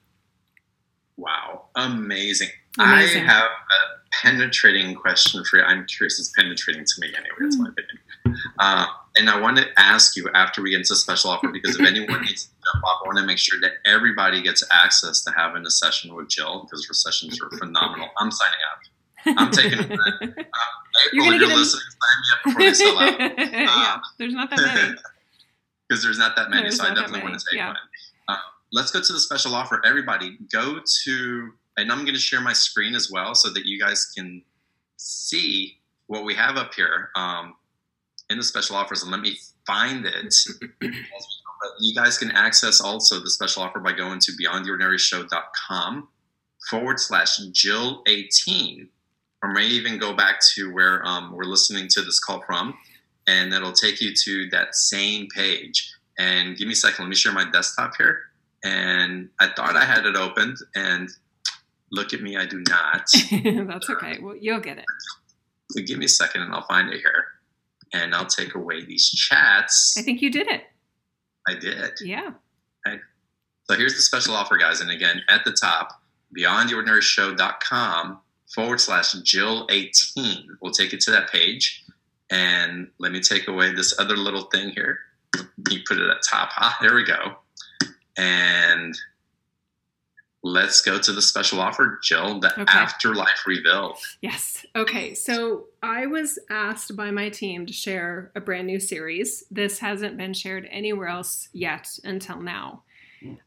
Wow. Amazing. Amazing. I have a penetrating question for you. I'm curious. It's penetrating to me anyway. That's my opinion. Uh, and I want to ask you after we get into the special offer because if anyone needs to jump off, I want to make sure that everybody gets access to having a session with Jill because her sessions are phenomenal. I'm signing up. I'm taking. Uh, April, You're you're, gonna get a- listening. Sign me up before they sell out. yeah, there's not that many. because there's not that many, There's so I definitely want to take yeah. one. Uh, let's go to the special offer. Everybody, go to, and I'm going to share my screen as well so that you guys can see what we have up here um, in the special offers. And let me find it. You guys can access also the special offer by going to beyondtheordinaryshow.com forward slash Jill 18, or may even go back to where um, we're listening to this call from, and it'll take you to that same page. And give me a second, let me share my desktop here. And I thought I had it opened, and look at me, I do not. That's okay. Well, you'll get it. so give me a second, and I'll find it here. And I'll take away these chats. I think you did it. I did. Yeah. So here's the special offer, guys. And again, at the top, beyondtheordinaryshow.com forward slash Jill18 We'll take you to that page. And let me take away this other little thing here. You put it at top. Ah, there we go. And let's go to the special offer, Jill, the Okay. afterlife revealed. Yes. Okay. So I was asked by my team to share a brand new series. This hasn't been shared anywhere else yet until now.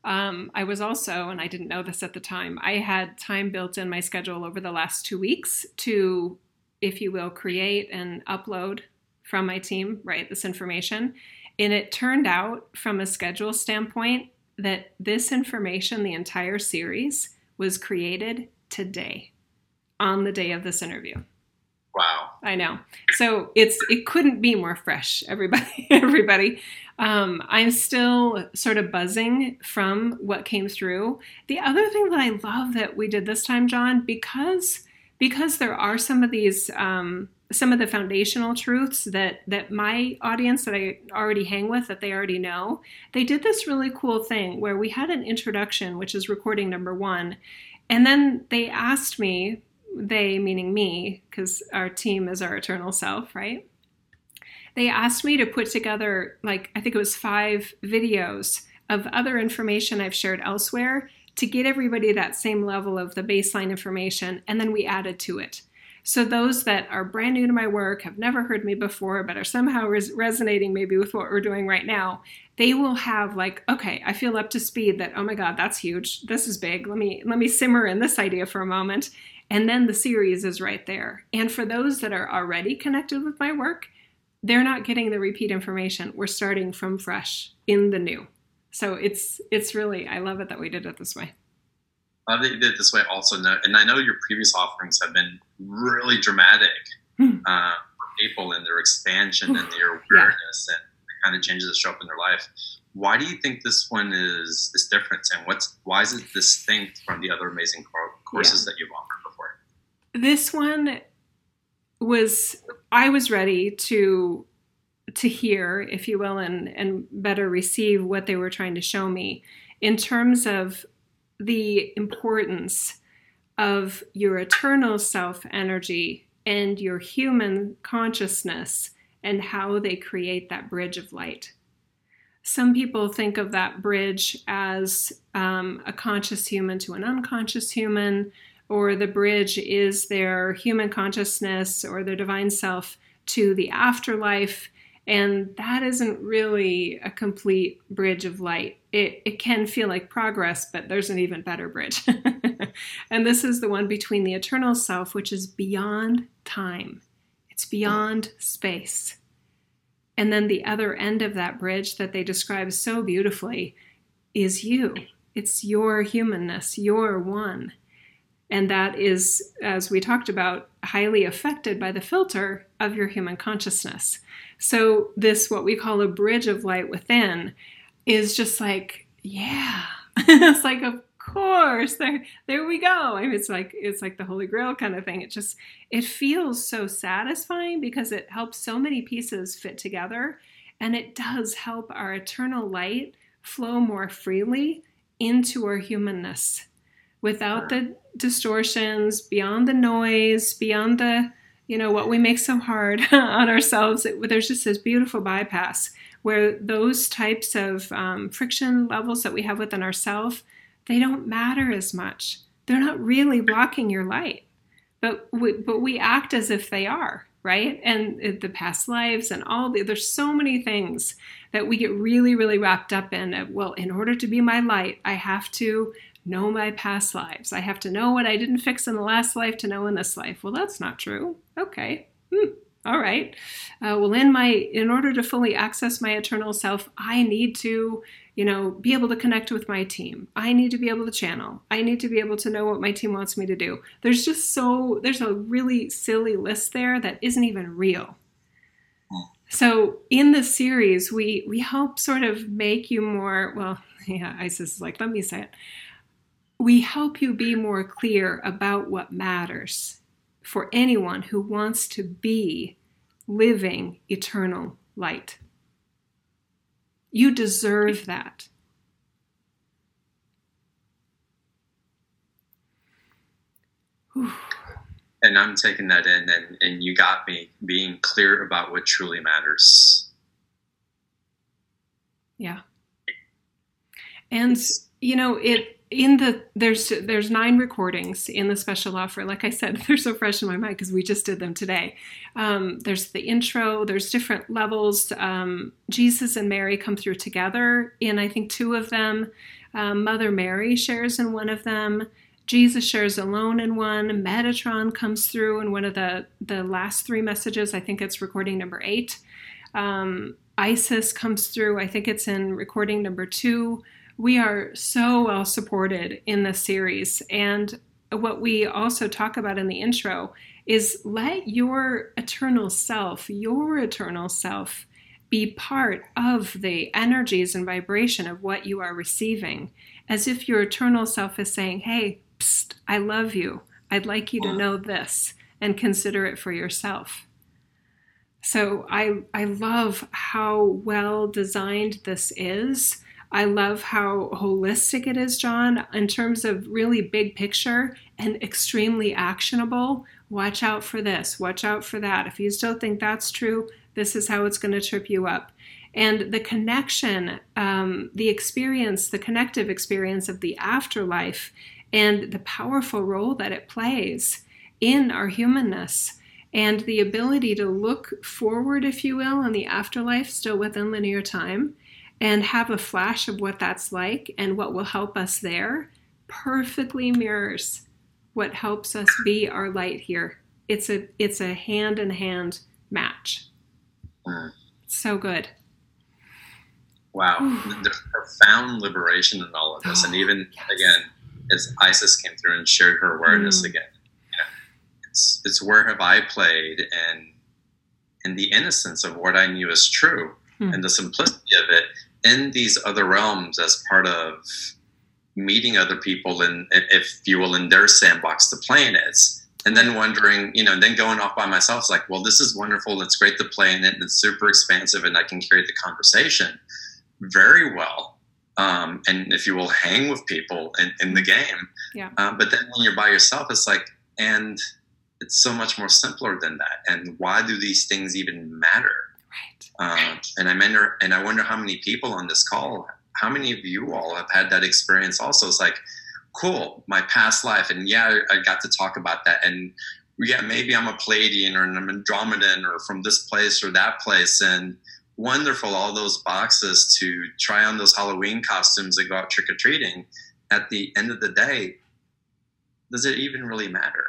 Um, I was also, and I didn't know this at the time, I had time built in my schedule over the last two weeks to, if you will, create and upload from my team, right, this information. And it turned out, from a schedule standpoint, that this information, the entire series, was created today on the day of this interview. Wow. I know. So it's it couldn't be more fresh, everybody. everybody. Um, I'm still sort of buzzing from what came through. The other thing that I love that we did this time, John, because because there are some of these um, some of the foundational truths that that my audience that I already hang with that they already know. They did this really cool thing where we had an introduction, which is recording number one, and then they asked me they meaning me because our team is our eternal self right they asked me to put together like i think it was five videos of other information i've shared elsewhere to get everybody that same level of the baseline information and then we added to it so those that are brand new to my work have never heard me before but are somehow res- resonating maybe with what we're doing right now they will have like okay i feel up to speed that oh my god that's huge this is big let me let me simmer in this idea for a moment and then the series is right there. And for those that are already connected with my work, they're not getting the repeat information. We're starting from fresh in the new. So it's it's really I love it that we did it this way. Love that you did it this way also know, and i know your previous offerings have been really dramatic Hmm. uh, for people and their expansion and their Yeah. awareness and the kind of changes that show up in their life. Why do you think this one is is different? And what's why is it distinct from the other amazing cour- courses that you've offered before? This one was I was ready to to hear, if you will, and and better receive what they were trying to show me. In terms of the importance of your eternal self energy and your human consciousness and how they create that bridge of light. Some people think of that bridge as um, a conscious human to an unconscious human, or the bridge is their human consciousness or their divine self to the afterlife. And that isn't really a complete bridge of light. It, it can feel like progress, but there's an even better bridge. and this is the one between the eternal self, which is beyond time. It's beyond space. And then the other end of that bridge that they describe so beautifully is you. It's your humanness, your one. And that is, as we talked about, highly affected by the filter of your human consciousness. So, this, what we call a bridge of light within, is just like, yeah. it's like, of course, there, there we go. I mean, it's like it's like the Holy Grail kind of thing. It just it feels so satisfying because it helps so many pieces fit together, and it does help our eternal light flow more freely into our humanness without the distortions, beyond the noise, beyond the, you know, what we make so hard on ourselves. It, there's just this beautiful bypass where those types of um, friction levels that we have within ourselves, they don't matter as much. They're not really blocking your light, but we, but we act as if they are right? And the past lives and all the, there's so many things that we get really, really wrapped up in. Well, in order to be my light, I have to know my past lives. I have to know what I didn't fix in the last life to know in this life. Well, that's not true. Okay. Hmm. All right. Uh, well, in my, in order to fully access my eternal self, I need to, you know, be able to connect with my team. I need to be able to channel. I need to be able to know what my team wants me to do. There's just so, there's a really silly list there that isn't even real. So in this series, we we help sort of make you more. Well, yeah, Isis is like, let me say it we help you be more clear about what matters for anyone who wants to be living eternal light. You deserve that. Whew. And I'm taking that in, and, and you got me being clear about what truly matters. Yeah. And, you know, it in the there's there's nine recordings in the special offer. Like i said they're so fresh in my mind because we just did them today. Um, there's the intro there's different levels. Um, jesus and mary come through together in i think two of them. Um, mother mary shares in one of them. Jesus shares alone in one. Metatron comes through in one of the the last three messages. I think it's recording number eight. Um, isis comes through i think it's in recording number two we are so well supported in this series. And what we also talk about in the intro is let your eternal self, your eternal self, be part of the energies and vibration of what you are receiving, as if your eternal self is saying, Hey, psst, I love you. I'd like you to know this and consider it for yourself. So I, I love how well designed this is I love how holistic it is, John, in terms of really big picture and extremely actionable. Watch out for this, watch out for that. If you still think that's true, this is how it's going to trip you up. And the connection, um, the experience, the connective experience of the afterlife, and the powerful role that it plays in our humanness and the ability to look forward, if you will, in the afterlife, still within linear time, and have a flash of what that's like and what will help us there perfectly mirrors what helps us be our light here. It's a it's a hand in hand match. Mm. So good. Wow, there's profound liberation in all of this, oh, and even yes. again, as Isis came through and shared her awareness mm. again, you know, it's it's where have I played, and and the innocence of what I knew as true, mm. and the simplicity of it, in these other realms as part of meeting other people and if you will in their sandbox the planets and then wondering you know then going off by myself it's like well this is wonderful. It's great to play in it and it's super expansive and i can carry the conversation very well um, and if you will hang with people in, in the game. Yeah. Uh, but then when you're by yourself it's like and it's so much more simpler than that. And why do these things even matter uh, and I wonder, and I wonder how many people on this call, how many of you all have had that experience? Also, it's like, cool, my past life, and yeah, I, got to talk about that, and yeah, maybe I'm a Pleiadian or an Andromedan or from this place or that place, and wonderful, all those boxes to try on those Halloween costumes and go out trick or treating. At the end of the day, does it even really matter?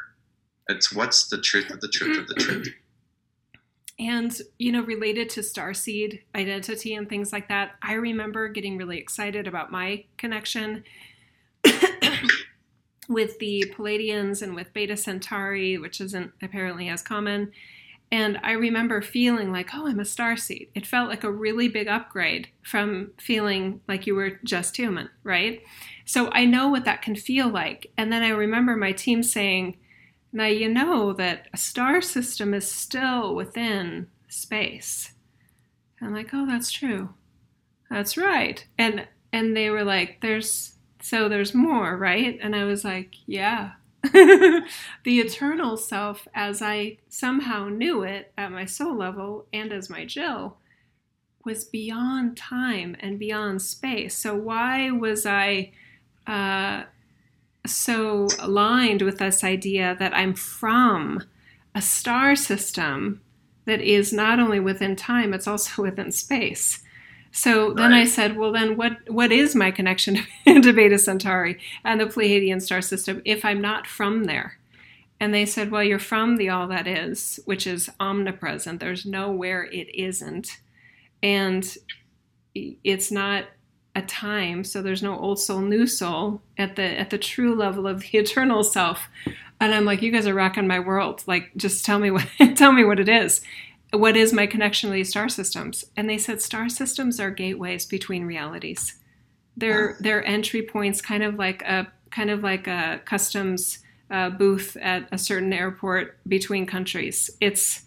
It's what's the truth of the truth of the truth. and you know related to starseed identity and things like that i remember getting really excited about my connection with the Pleiadians and with beta centauri which isn't apparently as common. And i remember feeling like oh i'm a starseed it felt like a really big upgrade from feeling like you were just human right? So i know what that can feel like. And then i remember my team saying now you know that a star system is still within space. I'm like, oh, that's true. That's right. And and they were like, there's so there's more, right? And I was like, yeah. the eternal self, as I somehow knew it at my soul level and as my Jill, was beyond time and beyond space. So why was I uh, so aligned with this idea that I'm from a star system that is not only within time, it's also within space. So then. I said, well, then what, what is my connection to Beta Centauri and the Pleiadian star system if I'm not from there? And they said, well, you're from the all that is, which is omnipresent. There's nowhere it isn't. And it's not a time so there's no old soul new soul at the at the true level of the eternal self. And i'm like you guys are rocking my world. Like just tell me what tell me what it is. What is my connection to these star systems? And they said star systems are gateways between realities. They're they're entry points kind of like a kind of like a customs uh, booth at a certain airport between countries. It's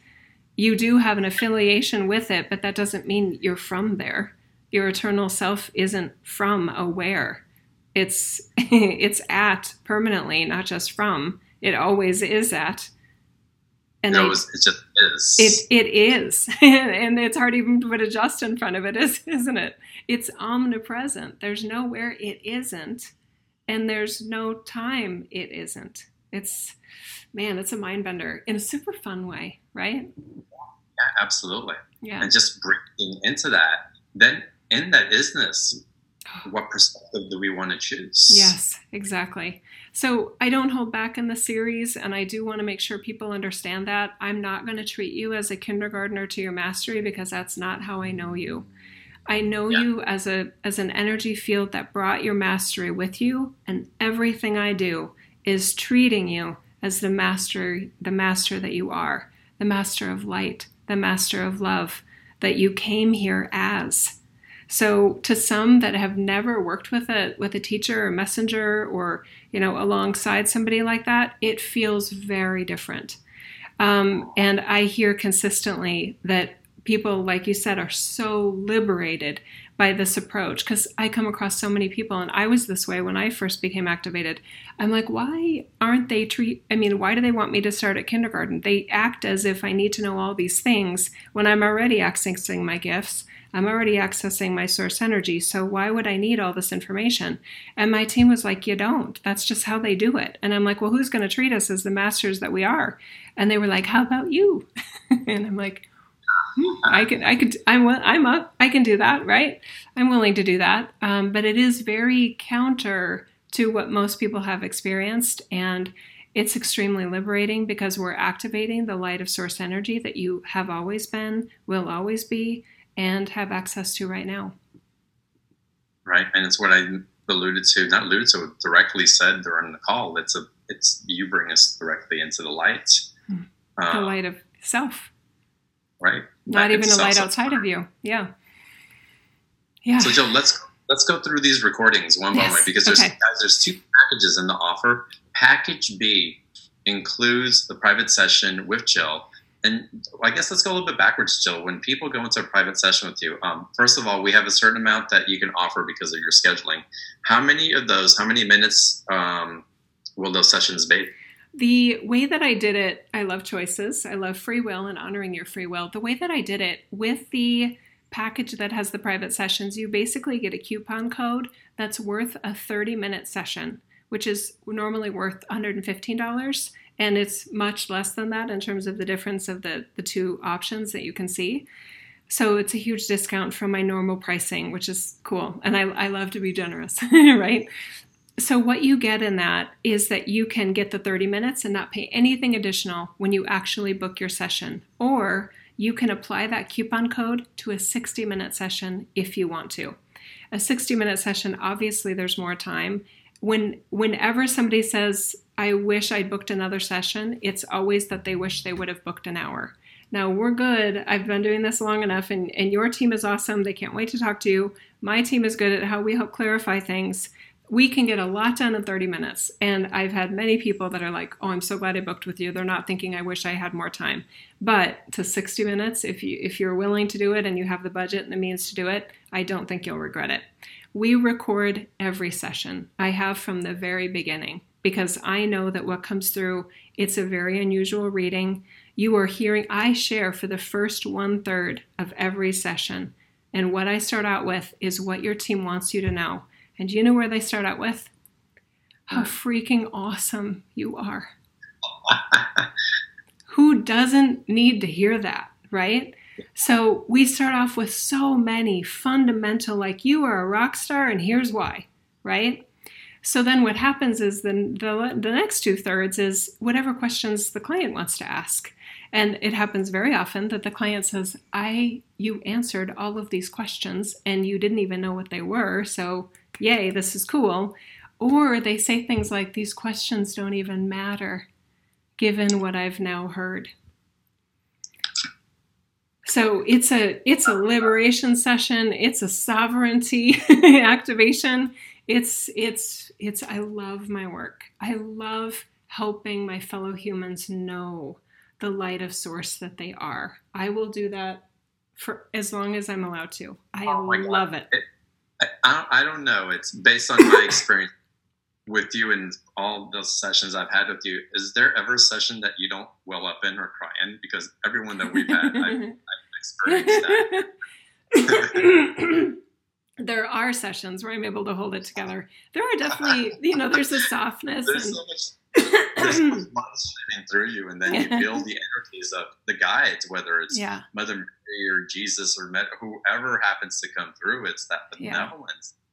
you do have an affiliation with it but that doesn't mean you're from there your eternal self isn't from aware. It's it's at permanently not just from. It always is at. And it, always, it just is. It it is. And it's hard even to put a just in front of it is isn't it? It's omnipresent. There's nowhere it isn't and there's no time it isn't. It's man it's a mind bender in a super fun way right? Yeah absolutely. Yeah. And just breaking into that then in that business what perspective do we want to choose? Yes, exactly. So I don't hold back in the series, and I do want to make sure people understand that. I'm not going to treat you as a kindergartner to your mastery because that's not how I know you. I know yeah. you as a as an energy field that brought your mastery with you, and everything I do is treating you as the master, the master that you are, the master of light, the master of love that you came here as. So to some that have never worked with a with a teacher or messenger or you know alongside somebody like that, it feels very different. Um, and I hear consistently that people, like you said, are so liberated by this approach because I come across so many people, and I was this way when I first became activated. I'm like, why aren't they treat? I mean, why do they want me to start at kindergarten? They act as if I need to know all these things when I'm already accessing my gifts. I'm already accessing my source energy, so why would I need all this information? And my team was like, You don't. That's just how they do it. And I'm like, Well, who's going to treat us as the masters that we are? And they were like, How about you? and I'm like, hmm, I can, I can, I'm, I'm up. I can do that, right? I'm willing to do that. Um, but it is very counter to what most people have experienced, and it's extremely liberating because we're activating the light of source energy that you have always been, will always be, and have access to right now. Right, and it's what I alluded to, not alluded to, directly said during the call. It's a, it's you bring us directly into the light, the um, light of self. Right. Not even a light outside of you. Yeah. Yeah. So Jill, let's let's go through these recordings one yes. by one because there's okay. guys, there's two packages in the offer. Package B includes the private session with Jill and I guess let's go a little bit backwards, Jill. When people go into a private session with you, um, first of all, we have a certain amount that you can offer because of your scheduling. How many of those, how many minutes um, will those sessions be? The way that I did it, I love choices. I love free will and honoring your free will. The way that I did it with the package that has the private sessions, you basically get a coupon code that's worth a 30 minute session, which is normally worth $115 and it's much less than that in terms of the difference of the, the two options that you can see. So it's a huge discount from my normal pricing, which is cool. And I, I love to be generous, right? So, what you get in that is that you can get the 30 minutes and not pay anything additional when you actually book your session. Or you can apply that coupon code to a 60 minute session if you want to. A 60 minute session, obviously, there's more time. When, whenever somebody says, I wish I'd booked another session, it's always that they wish they would have booked an hour. Now we're good. I've been doing this long enough, and, and your team is awesome. They can't wait to talk to you. My team is good at how we help clarify things we can get a lot done in 30 minutes. And I've had many people that are like, oh, I'm so glad I booked with you. They're not thinking I wish I had more time. But to 60 minutes, if you if you're willing to do it and you have the budget and the means to do it, I don't think you'll regret it. We record every session. I have from the very beginning because I know that what comes through, it's a very unusual reading. You are hearing, I share for the first one third of every session. And what I start out with is what your team wants you to know and do you know where they start out with? How freaking awesome you are. Who doesn't need to hear that, right? So we start off with so many fundamental, like you are a rock star, and here's why, right? So then what happens is then the, the next two thirds is whatever questions the client wants to ask. And it happens very often that the client says, I you answered all of these questions and you didn't even know what they were. So yay, this is cool. Or they say things like, these questions don't even matter given what I've now heard. So it's a it's a liberation session, it's a sovereignty activation. It's it's it's I love my work. I love helping my fellow humans know the light of source that they are. I will do that for as long as I'm allowed to. I oh love it. it I, I don't know. It's based on my experience with you and all those sessions I've had with you. Is there ever a session that you don't well up in or cry in? Because everyone that we've had, I've, I've experienced that. there are sessions where I'm able to hold it together. There are definitely, you know, there's a softness. There's and, so much there's shining through you, and then you feel the energies of the guides, whether it's yeah. Mother Mary or Jesus or whoever happens to come through. It's that benevolence yeah.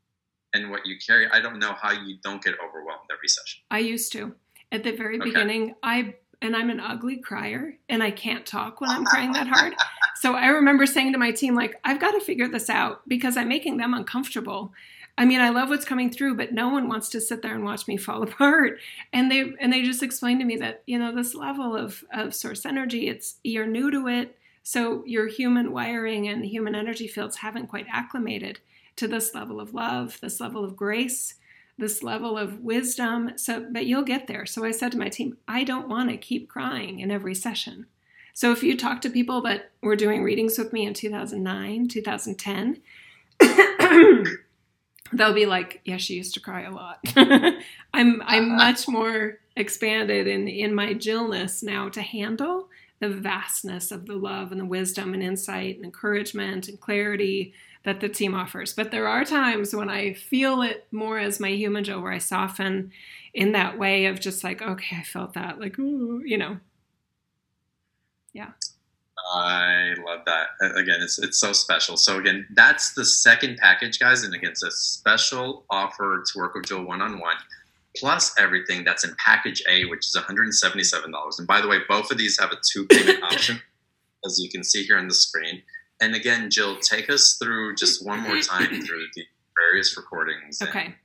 And what you carry. I don't know how you don't get overwhelmed every session. I used to at the very okay. beginning. I and I'm an ugly crier, and I can't talk when I'm crying that hard. So I remember saying to my team, like, I've got to figure this out because I'm making them uncomfortable. I mean, I love what's coming through, but no one wants to sit there and watch me fall apart. And they and they just explained to me that, you know, this level of, of source energy, it's you're new to it. So your human wiring and human energy fields haven't quite acclimated to this level of love, this level of grace, this level of wisdom. So but you'll get there. So I said to my team, I don't want to keep crying in every session. So if you talk to people that were doing readings with me in 2009, 2010, they'll be like, "Yeah, she used to cry a lot." I'm I'm uh-huh. much more expanded in in my Jillness now to handle the vastness of the love and the wisdom and insight and encouragement and clarity that the team offers. But there are times when I feel it more as my human Jill, where I soften in that way of just like, okay, I felt that, like, ooh, you know, yeah. I love that. Again, it's it's so special. So again, that's the second package, guys, and again, it's a special offer to work with Jill one on one, plus everything that's in package A, which is one hundred and seventy seven dollars. And by the way, both of these have a two payment option, as you can see here on the screen. And again, Jill, take us through just one more time through the various recordings. Okay.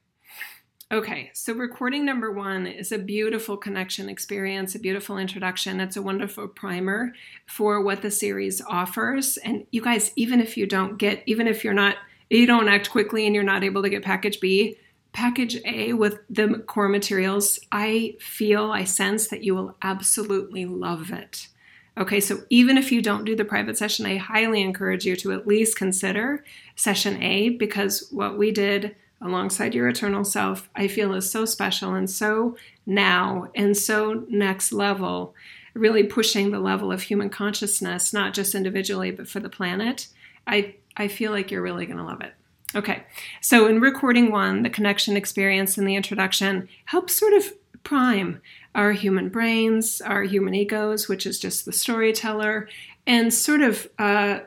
Okay, so recording number one is a beautiful connection experience, a beautiful introduction. It's a wonderful primer for what the series offers. And you guys, even if you don't get, even if you're not, you don't act quickly and you're not able to get package B, package A with the core materials, I feel, I sense that you will absolutely love it. Okay, so even if you don't do the private session, I highly encourage you to at least consider session A because what we did alongside your eternal self, I feel is so special and so now and so next level, really pushing the level of human consciousness, not just individually, but for the planet. I, I feel like you're really going to love it. Okay, so in recording one, the connection experience and the introduction helps sort of prime our human brains, our human egos, which is just the storyteller, and sort of uh,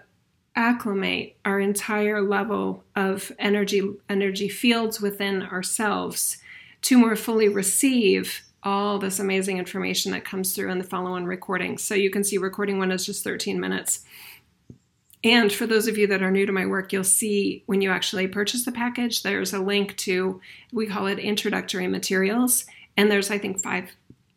acclimate our entire level of energy energy fields within ourselves to more fully receive all this amazing information that comes through in the follow-on recording. So you can see recording one is just 13 minutes. And for those of you that are new to my work, you'll see when you actually purchase the package, there's a link to, we call it introductory materials. And there's, I think, five,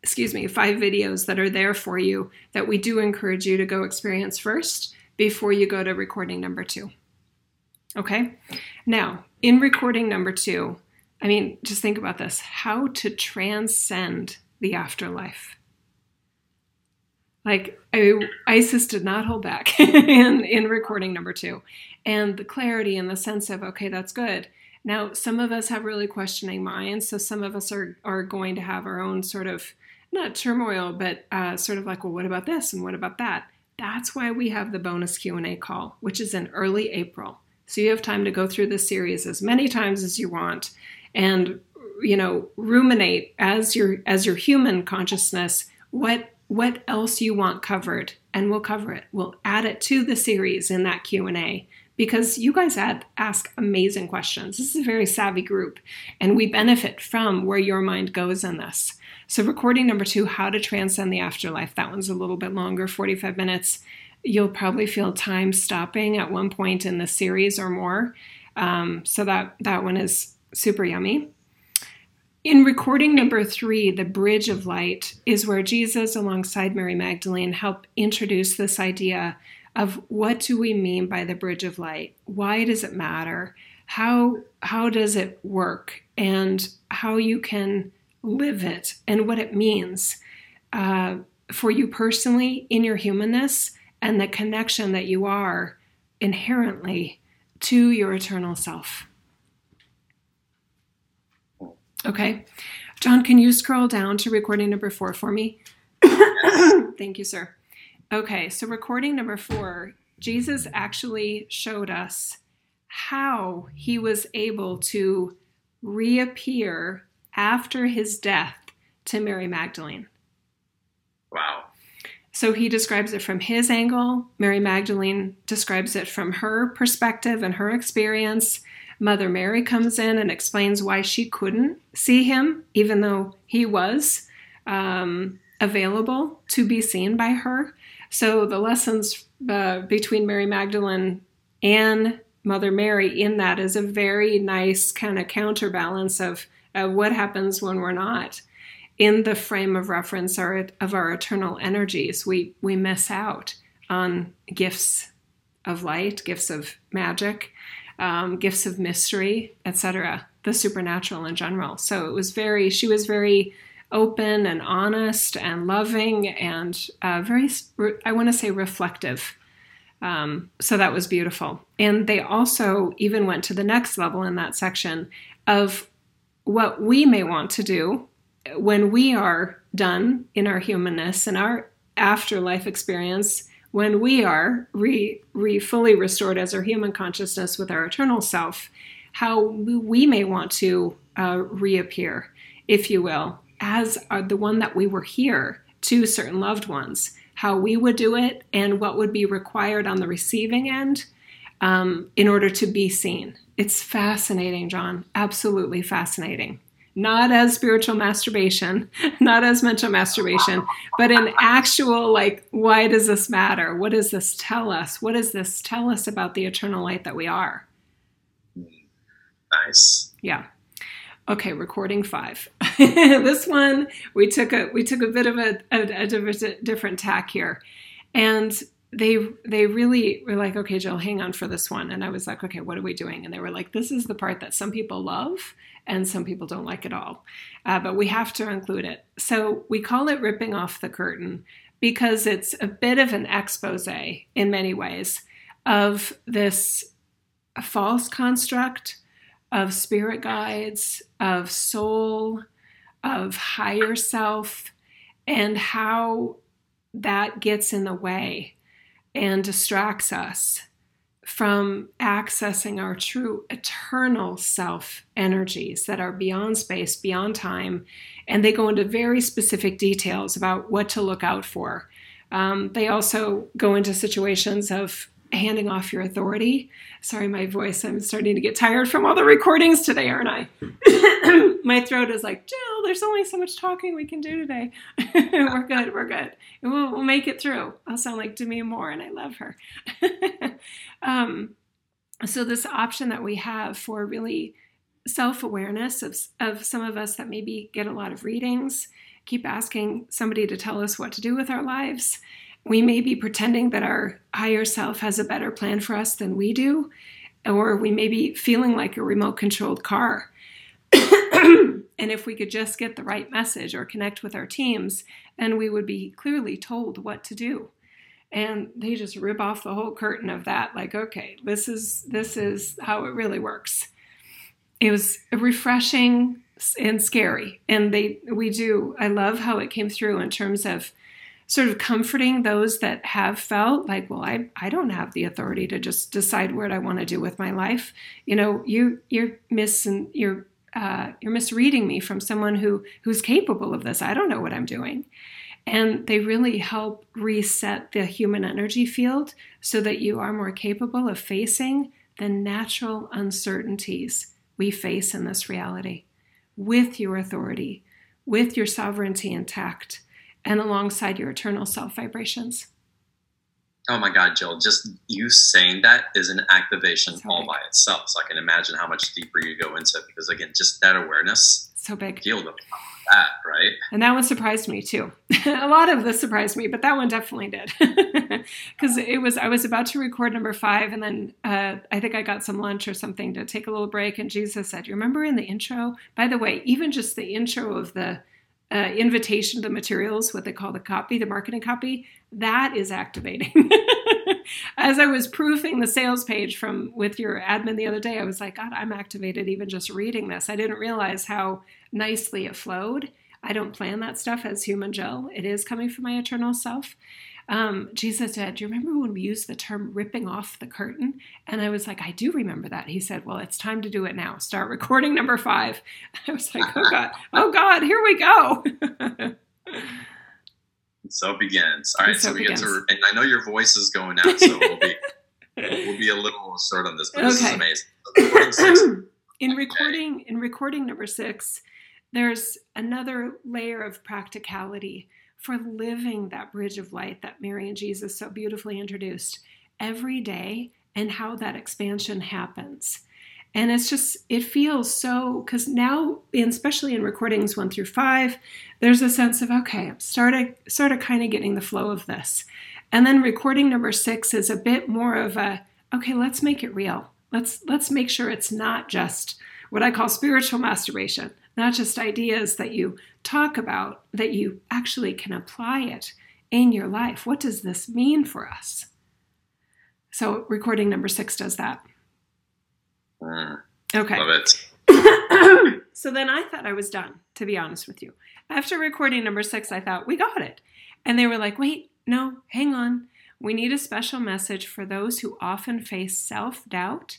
excuse me, five videos that are there for you that we do encourage you to go experience first before you go to recording number two. Okay? Now, in recording number two, I mean, just think about this how to transcend the afterlife. Like, I, Isis did not hold back in, in recording number two. And the clarity and the sense of, okay, that's good. Now, some of us have really questioning minds, so some of us are, are going to have our own sort of, not turmoil, but uh, sort of like, well, what about this and what about that? That's why we have the bonus Q&A call, which is in early April. So you have time to go through this series as many times as you want and you know ruminate as your as your human consciousness what what else you want covered and we'll cover it we'll add it to the series in that q&a because you guys add, ask amazing questions this is a very savvy group and we benefit from where your mind goes in this so recording number two how to transcend the afterlife that one's a little bit longer 45 minutes you'll probably feel time stopping at one point in the series or more um, so that that one is super yummy in recording number three, The Bridge of Light, is where Jesus, alongside Mary Magdalene, help introduce this idea of what do we mean by the bridge of light? Why does it matter? How, how does it work? And how you can live it and what it means uh, for you personally in your humanness and the connection that you are inherently to your eternal self. Okay. John, can you scroll down to recording number four for me? Thank you, sir. Okay, so recording number four, Jesus actually showed us how he was able to reappear after his death to Mary Magdalene. Wow. So he describes it from his angle. Mary Magdalene describes it from her perspective and her experience. Mother Mary comes in and explains why she couldn't see him, even though he was um, available to be seen by her. So the lessons uh, between Mary Magdalene and Mother Mary in that is a very nice kind of counterbalance of, of what happens when we're not in the frame of reference our, of our eternal energies. We we miss out on gifts of light, gifts of magic, um, gifts of mystery, etc., the supernatural in general. So it was very, she was very open and honest and loving and uh, very, I want to say, reflective. Um, so that was beautiful. And they also even went to the next level in that section of what we may want to do when we are done in our humanness and our afterlife experience when we are re, re fully restored as our human consciousness with our eternal self, how we may want to uh, reappear, if you will, as uh, the one that we were here to certain loved ones, how we would do it, and what would be required on the receiving end um, in order to be seen. It's fascinating, John. Absolutely fascinating not as spiritual masturbation, not as mental masturbation, but in actual, like, why does this matter? What does this tell us? What does this tell us about the eternal light that we are? Nice. Yeah. Okay, recording five. this one we took a we took a bit of a, a, a different, different tack here, and they they really were like, okay, Jill, hang on for this one. And I was like, okay, what are we doing? And they were like, this is the part that some people love and some people don't like it all. Uh, but we have to include it. So we call it ripping off the curtain because it's a bit of an expose in many ways of this false construct of spirit guides, of soul, of higher self, and how that gets in the way and distracts us from accessing our true eternal self energies that are beyond space, beyond time, and they go into very specific details about what to look out for. Um, they also go into situations of handing off your authority. Sorry, my voice, I'm starting to get tired from all the recordings today, aren't I? my throat is like, Jill, there's only so much talking we can do today. we're good, we're good. We'll, we'll, make it through. I'll sound like Demi Moore, and I love her. um, so, this option that we have for really self awareness of, of some of us that maybe get a lot of readings, keep asking somebody to tell us what to do with our lives we may be pretending that our higher self has a better plan for us than we do, or we may be feeling like a remote controlled car. and if we could just get the right message or connect with our teams, then we would be clearly told what to do. And they just rip off the whole curtain of that, like, okay, this is this is how it really works. It was refreshing and scary. And they we do, I love how it came through in terms of sort of comforting those that have felt like, well, I, I don't have the authority to just decide what I want to do with my life. You know, you you're missing you're uh, you're misreading me from someone who who's capable of this. I don't know what I'm doing. And they really help reset the human energy field so that you are more capable of facing the natural uncertainties we face in this reality with your authority, with your sovereignty intact and alongside your eternal self vibrations. Oh my God, Jill, just you saying that is an activation so all big. by itself. So I can imagine how much deeper you go into it because, again, just that awareness. So big. Feel the that, right? And that one surprised me too. a lot of this surprised me, but that one definitely did. Because it was, I was about to record number five, and then uh, I think I got some lunch or something to take a little break. And Jesus said, You remember in the intro? By the way, even just the intro of the uh, invitation to the materials, what they call the copy, the marketing copy, that is activating. As I was proofing the sales page from with your admin the other day, I was like, God, I'm activated even just reading this. I didn't realize how nicely it flowed. I don't plan that stuff as human Jill. It is coming from my eternal self. Um, Jesus said, Do you remember when we used the term ripping off the curtain? And I was like, I do remember that. He said, Well, it's time to do it now. Start recording number five. I was like, Oh God, oh God, here we go. so begins. All right, so, so we begins. get to, and I know your voice is going out, so we'll be we'll be a little short on this, but this okay. is amazing. So in recording, in recording number six, there's another layer of practicality for living that bridge of light that Mary and Jesus so beautifully introduced every day and how that expansion happens. And it's just, it feels so, because now, especially in recordings one through five, there's a sense of, okay, I'm started, sort of kind of getting the flow of this. And then recording number six is a bit more of a, okay, let's make it real. Let's, let's make sure it's not just what I call spiritual masturbation, not just ideas that you talk about, that you actually can apply it in your life. What does this mean for us? So, recording number six does that. Mm, okay. Love it. so then I thought I was done, to be honest with you. After recording number six, I thought, we got it. And they were like, wait, no, hang on. We need a special message for those who often face self doubt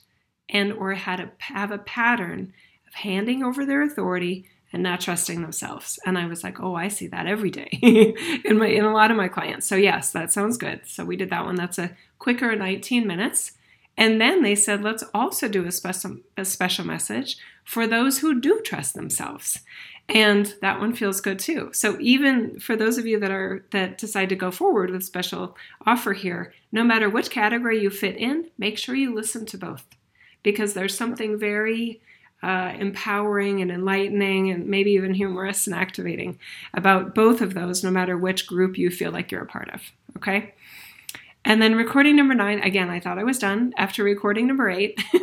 and or had a, have a pattern of handing over their authority and not trusting themselves. And I was like, oh, I see that every day in my in a lot of my clients. So yes, that sounds good. So we did that one. That's a quicker 19 minutes. And then they said, let's also do a special a special message for those who do trust themselves. And that one feels good too. So even for those of you that are that decide to go forward with special offer here, no matter which category you fit in, make sure you listen to both because there's something very uh, empowering and enlightening and maybe even humorous and activating about both of those, no matter which group you feel like you're a part of. Okay? And then recording number nine, again, I thought I was done after recording number eight.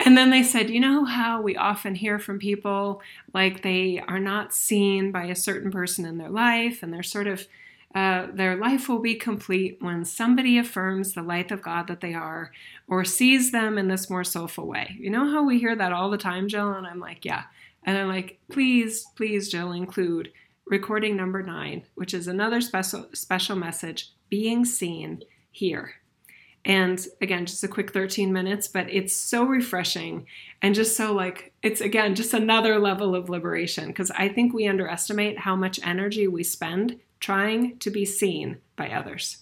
and then they said, you know how we often hear from people like they are not seen by a certain person in their life and they're sort of uh, their life will be complete when somebody affirms the light of God that they are or sees them in this more soulful way. You know how we hear that all the time, Jill? And I'm like, yeah. And I'm like, please, please, Jill, include recording number nine, which is another special special message, being seen here. And again, just a quick 13 minutes, but it's so refreshing and just so like, it's again, just another level of liberation because I think we underestimate how much energy we spend trying to be seen by others.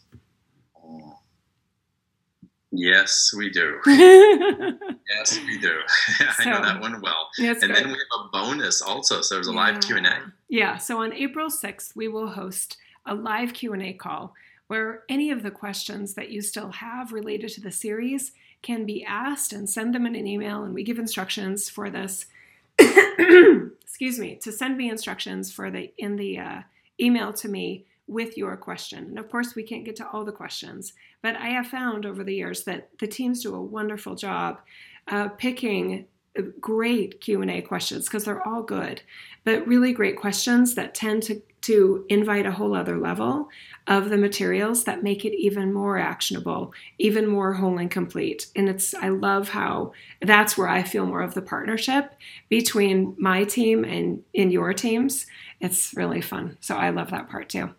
Yes, we do. yes, we do. I So- know that one well. And good. then we have a bonus also. So there's a live Q and A. Yeah, so on April 6th, we will host a live Q&A call where any of the questions that you still have related to the series can be asked and send them in an email and we give instructions for this excuse me to send me instructions for the in the uh, email to me with your question. And of course we can't get to all the questions but i have found over the years that the teams do a wonderful job uh, picking great q&a questions because they're all good but really great questions that tend to, to invite a whole other level of the materials that make it even more actionable even more whole and complete and it's i love how that's where i feel more of the partnership between my team and in your teams it's really fun so i love that part too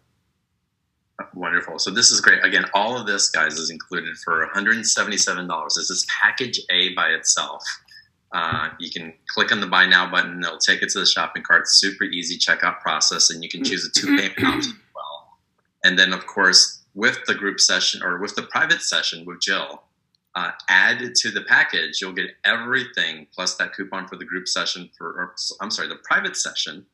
Wonderful. So this is great. Again, all of this, guys, is included for $177. This is package A by itself. Uh, you can click on the buy now button. It'll take it to the shopping cart. Super easy checkout process, and you can choose a two payment option as well. And then, of course, with the group session or with the private session with Jill, uh, add to the package, you'll get everything plus that coupon for the group session for, or, I'm sorry, the private session.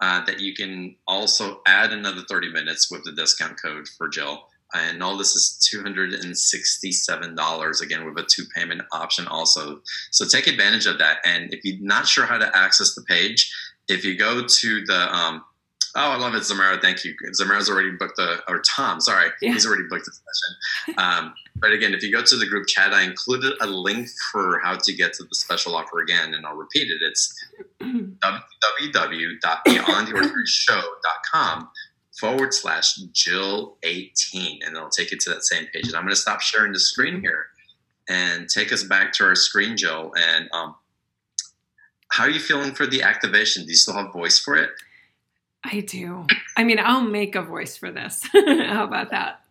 Uh, that you can also add another 30 minutes with the discount code for Jill. And all this is $267 again with a two payment option also. So take advantage of that. And if you're not sure how to access the page, if you go to the, um, oh, I love it, Zamara. Thank you. Zamara's already booked the, or Tom, sorry, Yeah. he's already booked the session. Um, but again, if you go to the group chat, I included a link for how to get to the special offer again, and I'll repeat it. It's www.beyondtheordinaryshow.com forward slash Jill 18, and it'll take you to that same page. And I'm going to stop sharing the screen here and take us back to our screen, Jill. And um, how are you feeling for the activation? Do you still have voice for it? i do i mean i'll make a voice for this how about that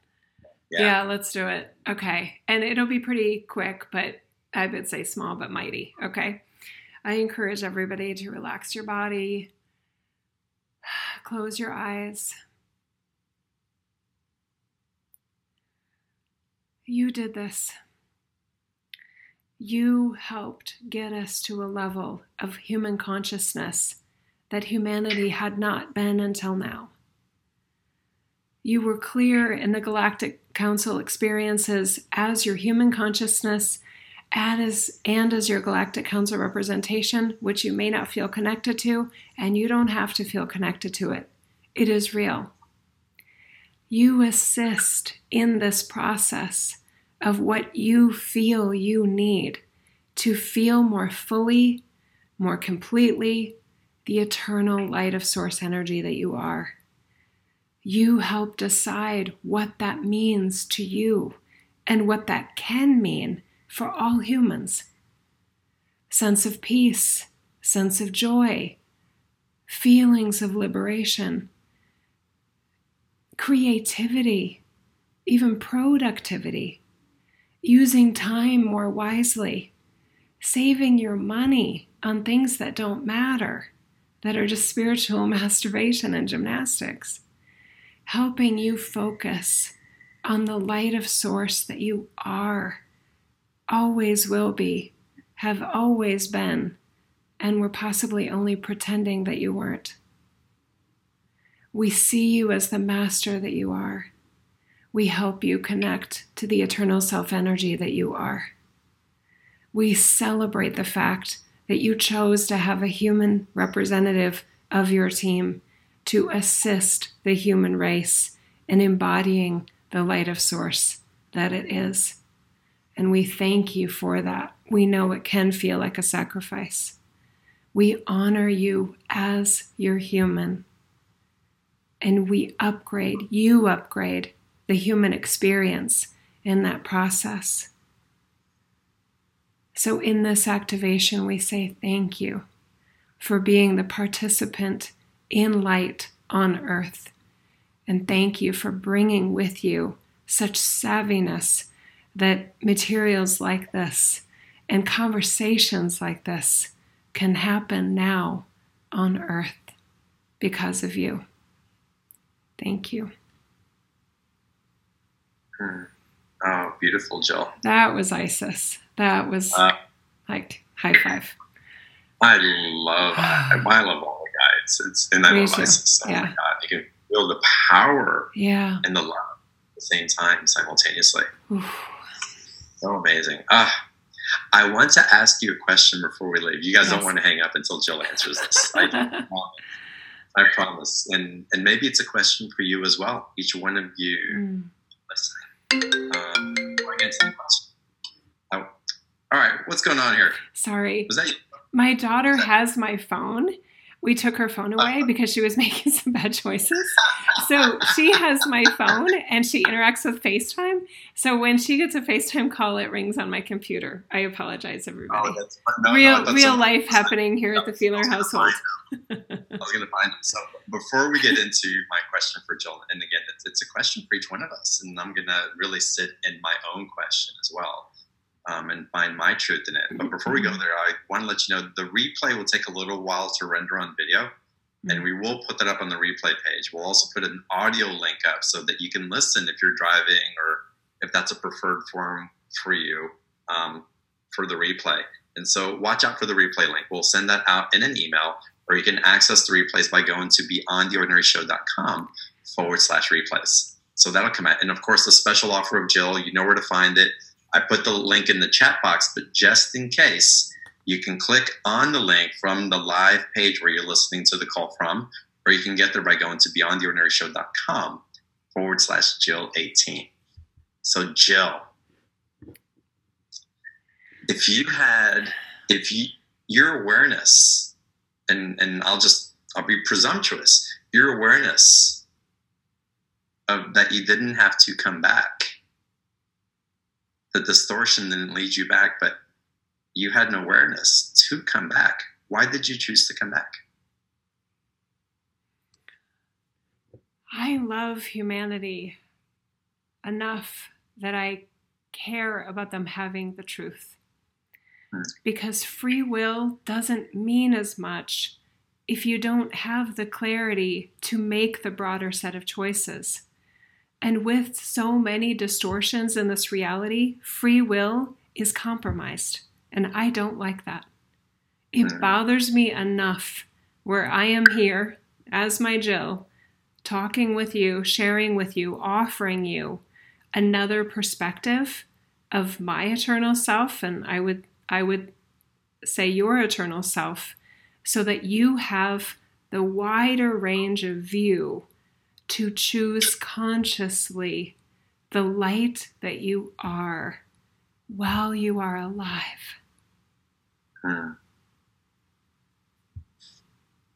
yeah. let's do it. Okay. And it'll be pretty quick, but I would say small but mighty. Okay. I encourage everybody to relax your body, close your eyes. You did this. You helped get us to a level of human consciousness that humanity had not been until now. You were clear in the Galactic Council experiences as your human consciousness and as, and as your Galactic Council representation, which you may not feel connected to, and you don't have to feel connected to it. It is real. You assist in this process of what you feel you need to feel more fully, more completely, the eternal light of source energy that you are. You help decide what that means to you and what that can mean for all humans. Sense of peace, sense of joy, feelings of liberation, creativity, even productivity, using time more wisely, saving your money on things that don't matter, that are just spiritual masturbation and gymnastics helping you focus on the light of source that you are, always will be, have always been, and were possibly only pretending that you weren't. We see you as the master that you are. We help you connect to the eternal self energy that you are. We celebrate the fact that you chose to have a human representative of your team to assist the human race in embodying the light of source that it is. And we thank you for that. We know it can feel like a sacrifice. We honor you as your human. And we upgrade, you upgrade the human experience in that process. So, in this activation, we say thank you for being the participant in light on earth. And thank you for bringing with you such savviness that materials like this and conversations like this can happen now on earth because of you. Thank you. Oh, beautiful, Jill. That was Isis. That was uh, like high five. I love I, love all the guides. It's and I Me love too. Isis. Oh yeah. my god, you can feel the power yeah. and the love at the same time simultaneously. So amazing. Ah, I want to ask you a question before we leave. You guys yes. don't want to hang up until Jill answers this. I, I promise. And and maybe it's a question for you as well. Each one of you mm. listening. Um, oh, all right, what's going on here? Sorry. Was that you? My daughter has my phone we took her phone uh-huh. away because she was making some bad choices. So she has my phone and she interacts with FaceTime. So when she gets a FaceTime call, it rings on my computer. I apologize, oh, everybody. Oh, no, real no, real life happening here at the Feeler household. I was going to find them. So before we get into my question for Jill, and again, it's, it's a question for each one of us, and I'm going to really sit in my own question as well um, and find my truth in it. But before we go mm-hmm. there, I want to let you know the replay will take a little while to render on video, and we will put that up on the replay page. We'll also put an audio link up so that you can listen if you're driving or if that's a preferred form for you um, for the replay. And so watch out for the replay link. We'll send that out in an email, or you can access the replays by going to beyondtheordinaryshow.com forward slash replays. So that'll come out. And of course, the special offer of Jill, you know where to find it. I put the link in the chat box, but just in case, you can click on the link from the live page where you're listening to the call from, or you can get there by going to beyondtheordinaryshow.com forward slash Jill 18. So, Jill, if you had, if you, your awareness, and, and I'll just, I'll be presumptuous, your awareness of that you didn't have to come back the distortion didn't lead you back, but you had an awareness to come back. Why did you choose to come back? I love humanity enough that I care about them having the truth. Hmm. Because free will doesn't mean as much if you don't have the clarity to make the broader set of choices. And with so many distortions in this reality, free will is compromised. And I don't like that. It mm. bothers me enough where I am here as my Jill, talking with you, sharing with you, offering you another perspective of my eternal self and I would I would say your eternal self so that you have the wider range of view to choose consciously the light that you are while you are alive. Hmm.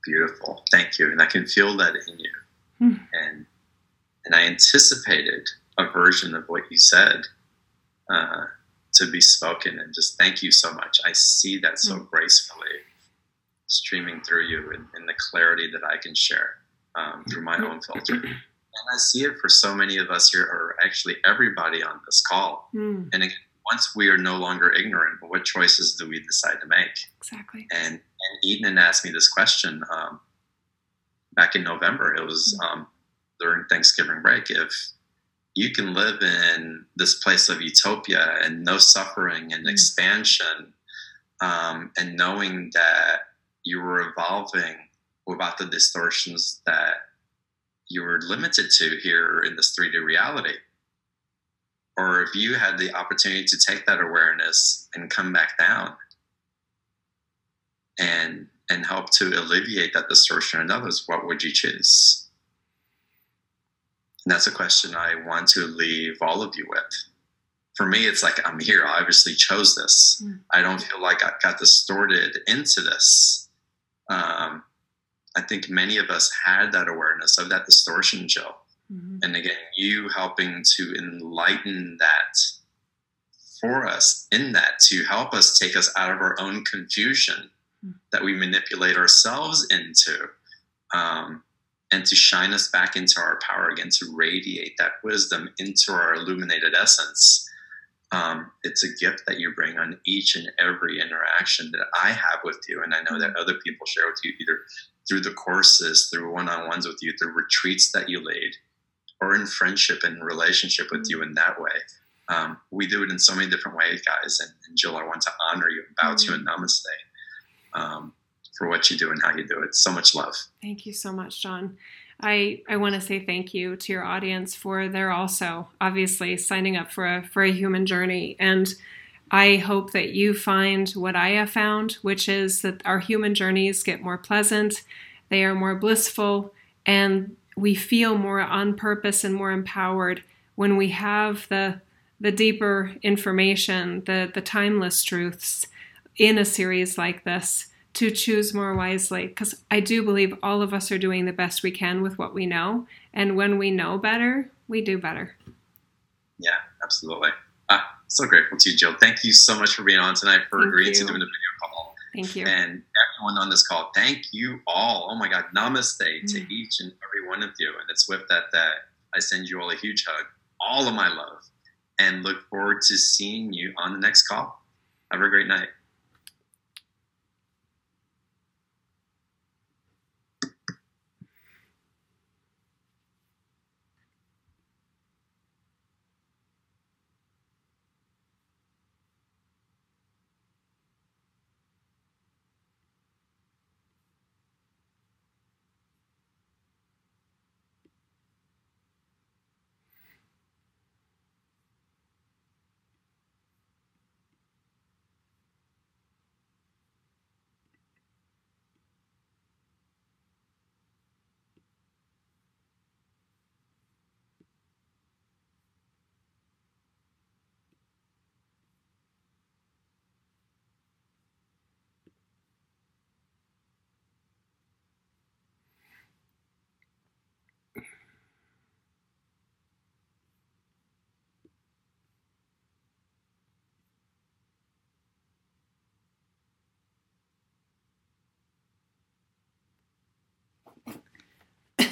Beautiful. Thank you. And I can feel that in you. Hmm. And and I anticipated a version of what you said uh, to be spoken. And just thank you so much. I see that so hmm. gracefully streaming through you in, in the clarity that I can share um, through my own filter. And I see it for so many of us here, or actually everybody on this call. Mm. And again, once we are no longer ignorant, what choices do we decide to make? Exactly. And, and Eden asked me this question um, back in November. It was mm. um, during Thanksgiving break. If you can live in this place of utopia and no suffering and mm. expansion, um, and knowing that you were evolving without the distortions that you were limited to here in this 3D reality. Or if you had the opportunity to take that awareness and come back down and and help to alleviate that distortion in others, what would you choose? And that's a question I want to leave all of you with. For me, it's like I'm here. I obviously chose this. Mm. I don't feel like I got distorted into this. Um, I think many of us had that awareness of that distortion, Jill. Mm-hmm. And again, you helping to enlighten that for us in that to help us take us out of our own confusion mm-hmm. that we manipulate ourselves into um, and to shine us back into our power again, to radiate that wisdom into our illuminated essence. Um, it's a gift that you bring on each and every interaction that I have with you. And I know that mm-hmm. other people share with you either through the courses, through one on ones with you, through retreats that you lead, or in friendship and relationship with you in that way. Um, we do it in so many different ways, guys. And, and Jill, I want to honor you and bow to you and mm-hmm. namaste um, for what you do and how you do it. So much love. Thank you so much, John. I, I want to say thank you to your audience for they're also obviously signing up for a for a human journey and I hope that you find what I have found, which is that our human journeys get more pleasant, they are more blissful, and we feel more on purpose and more empowered when we have the the deeper information, the the timeless truths in a series like this to choose more wisely because I do believe all of us are doing the best we can with what we know and when we know better, we do better. Yeah, absolutely. So grateful to you, Jill. Thank you so much for being on tonight, for thank agreeing you. to doing the video call. Thank you. And everyone on this call, thank you all. Oh my God, namaste mm-hmm. to mm. each and every one of you. And it's with that that I send you all a huge hug, all of my love, and look forward to seeing you on the next call. Have a great night.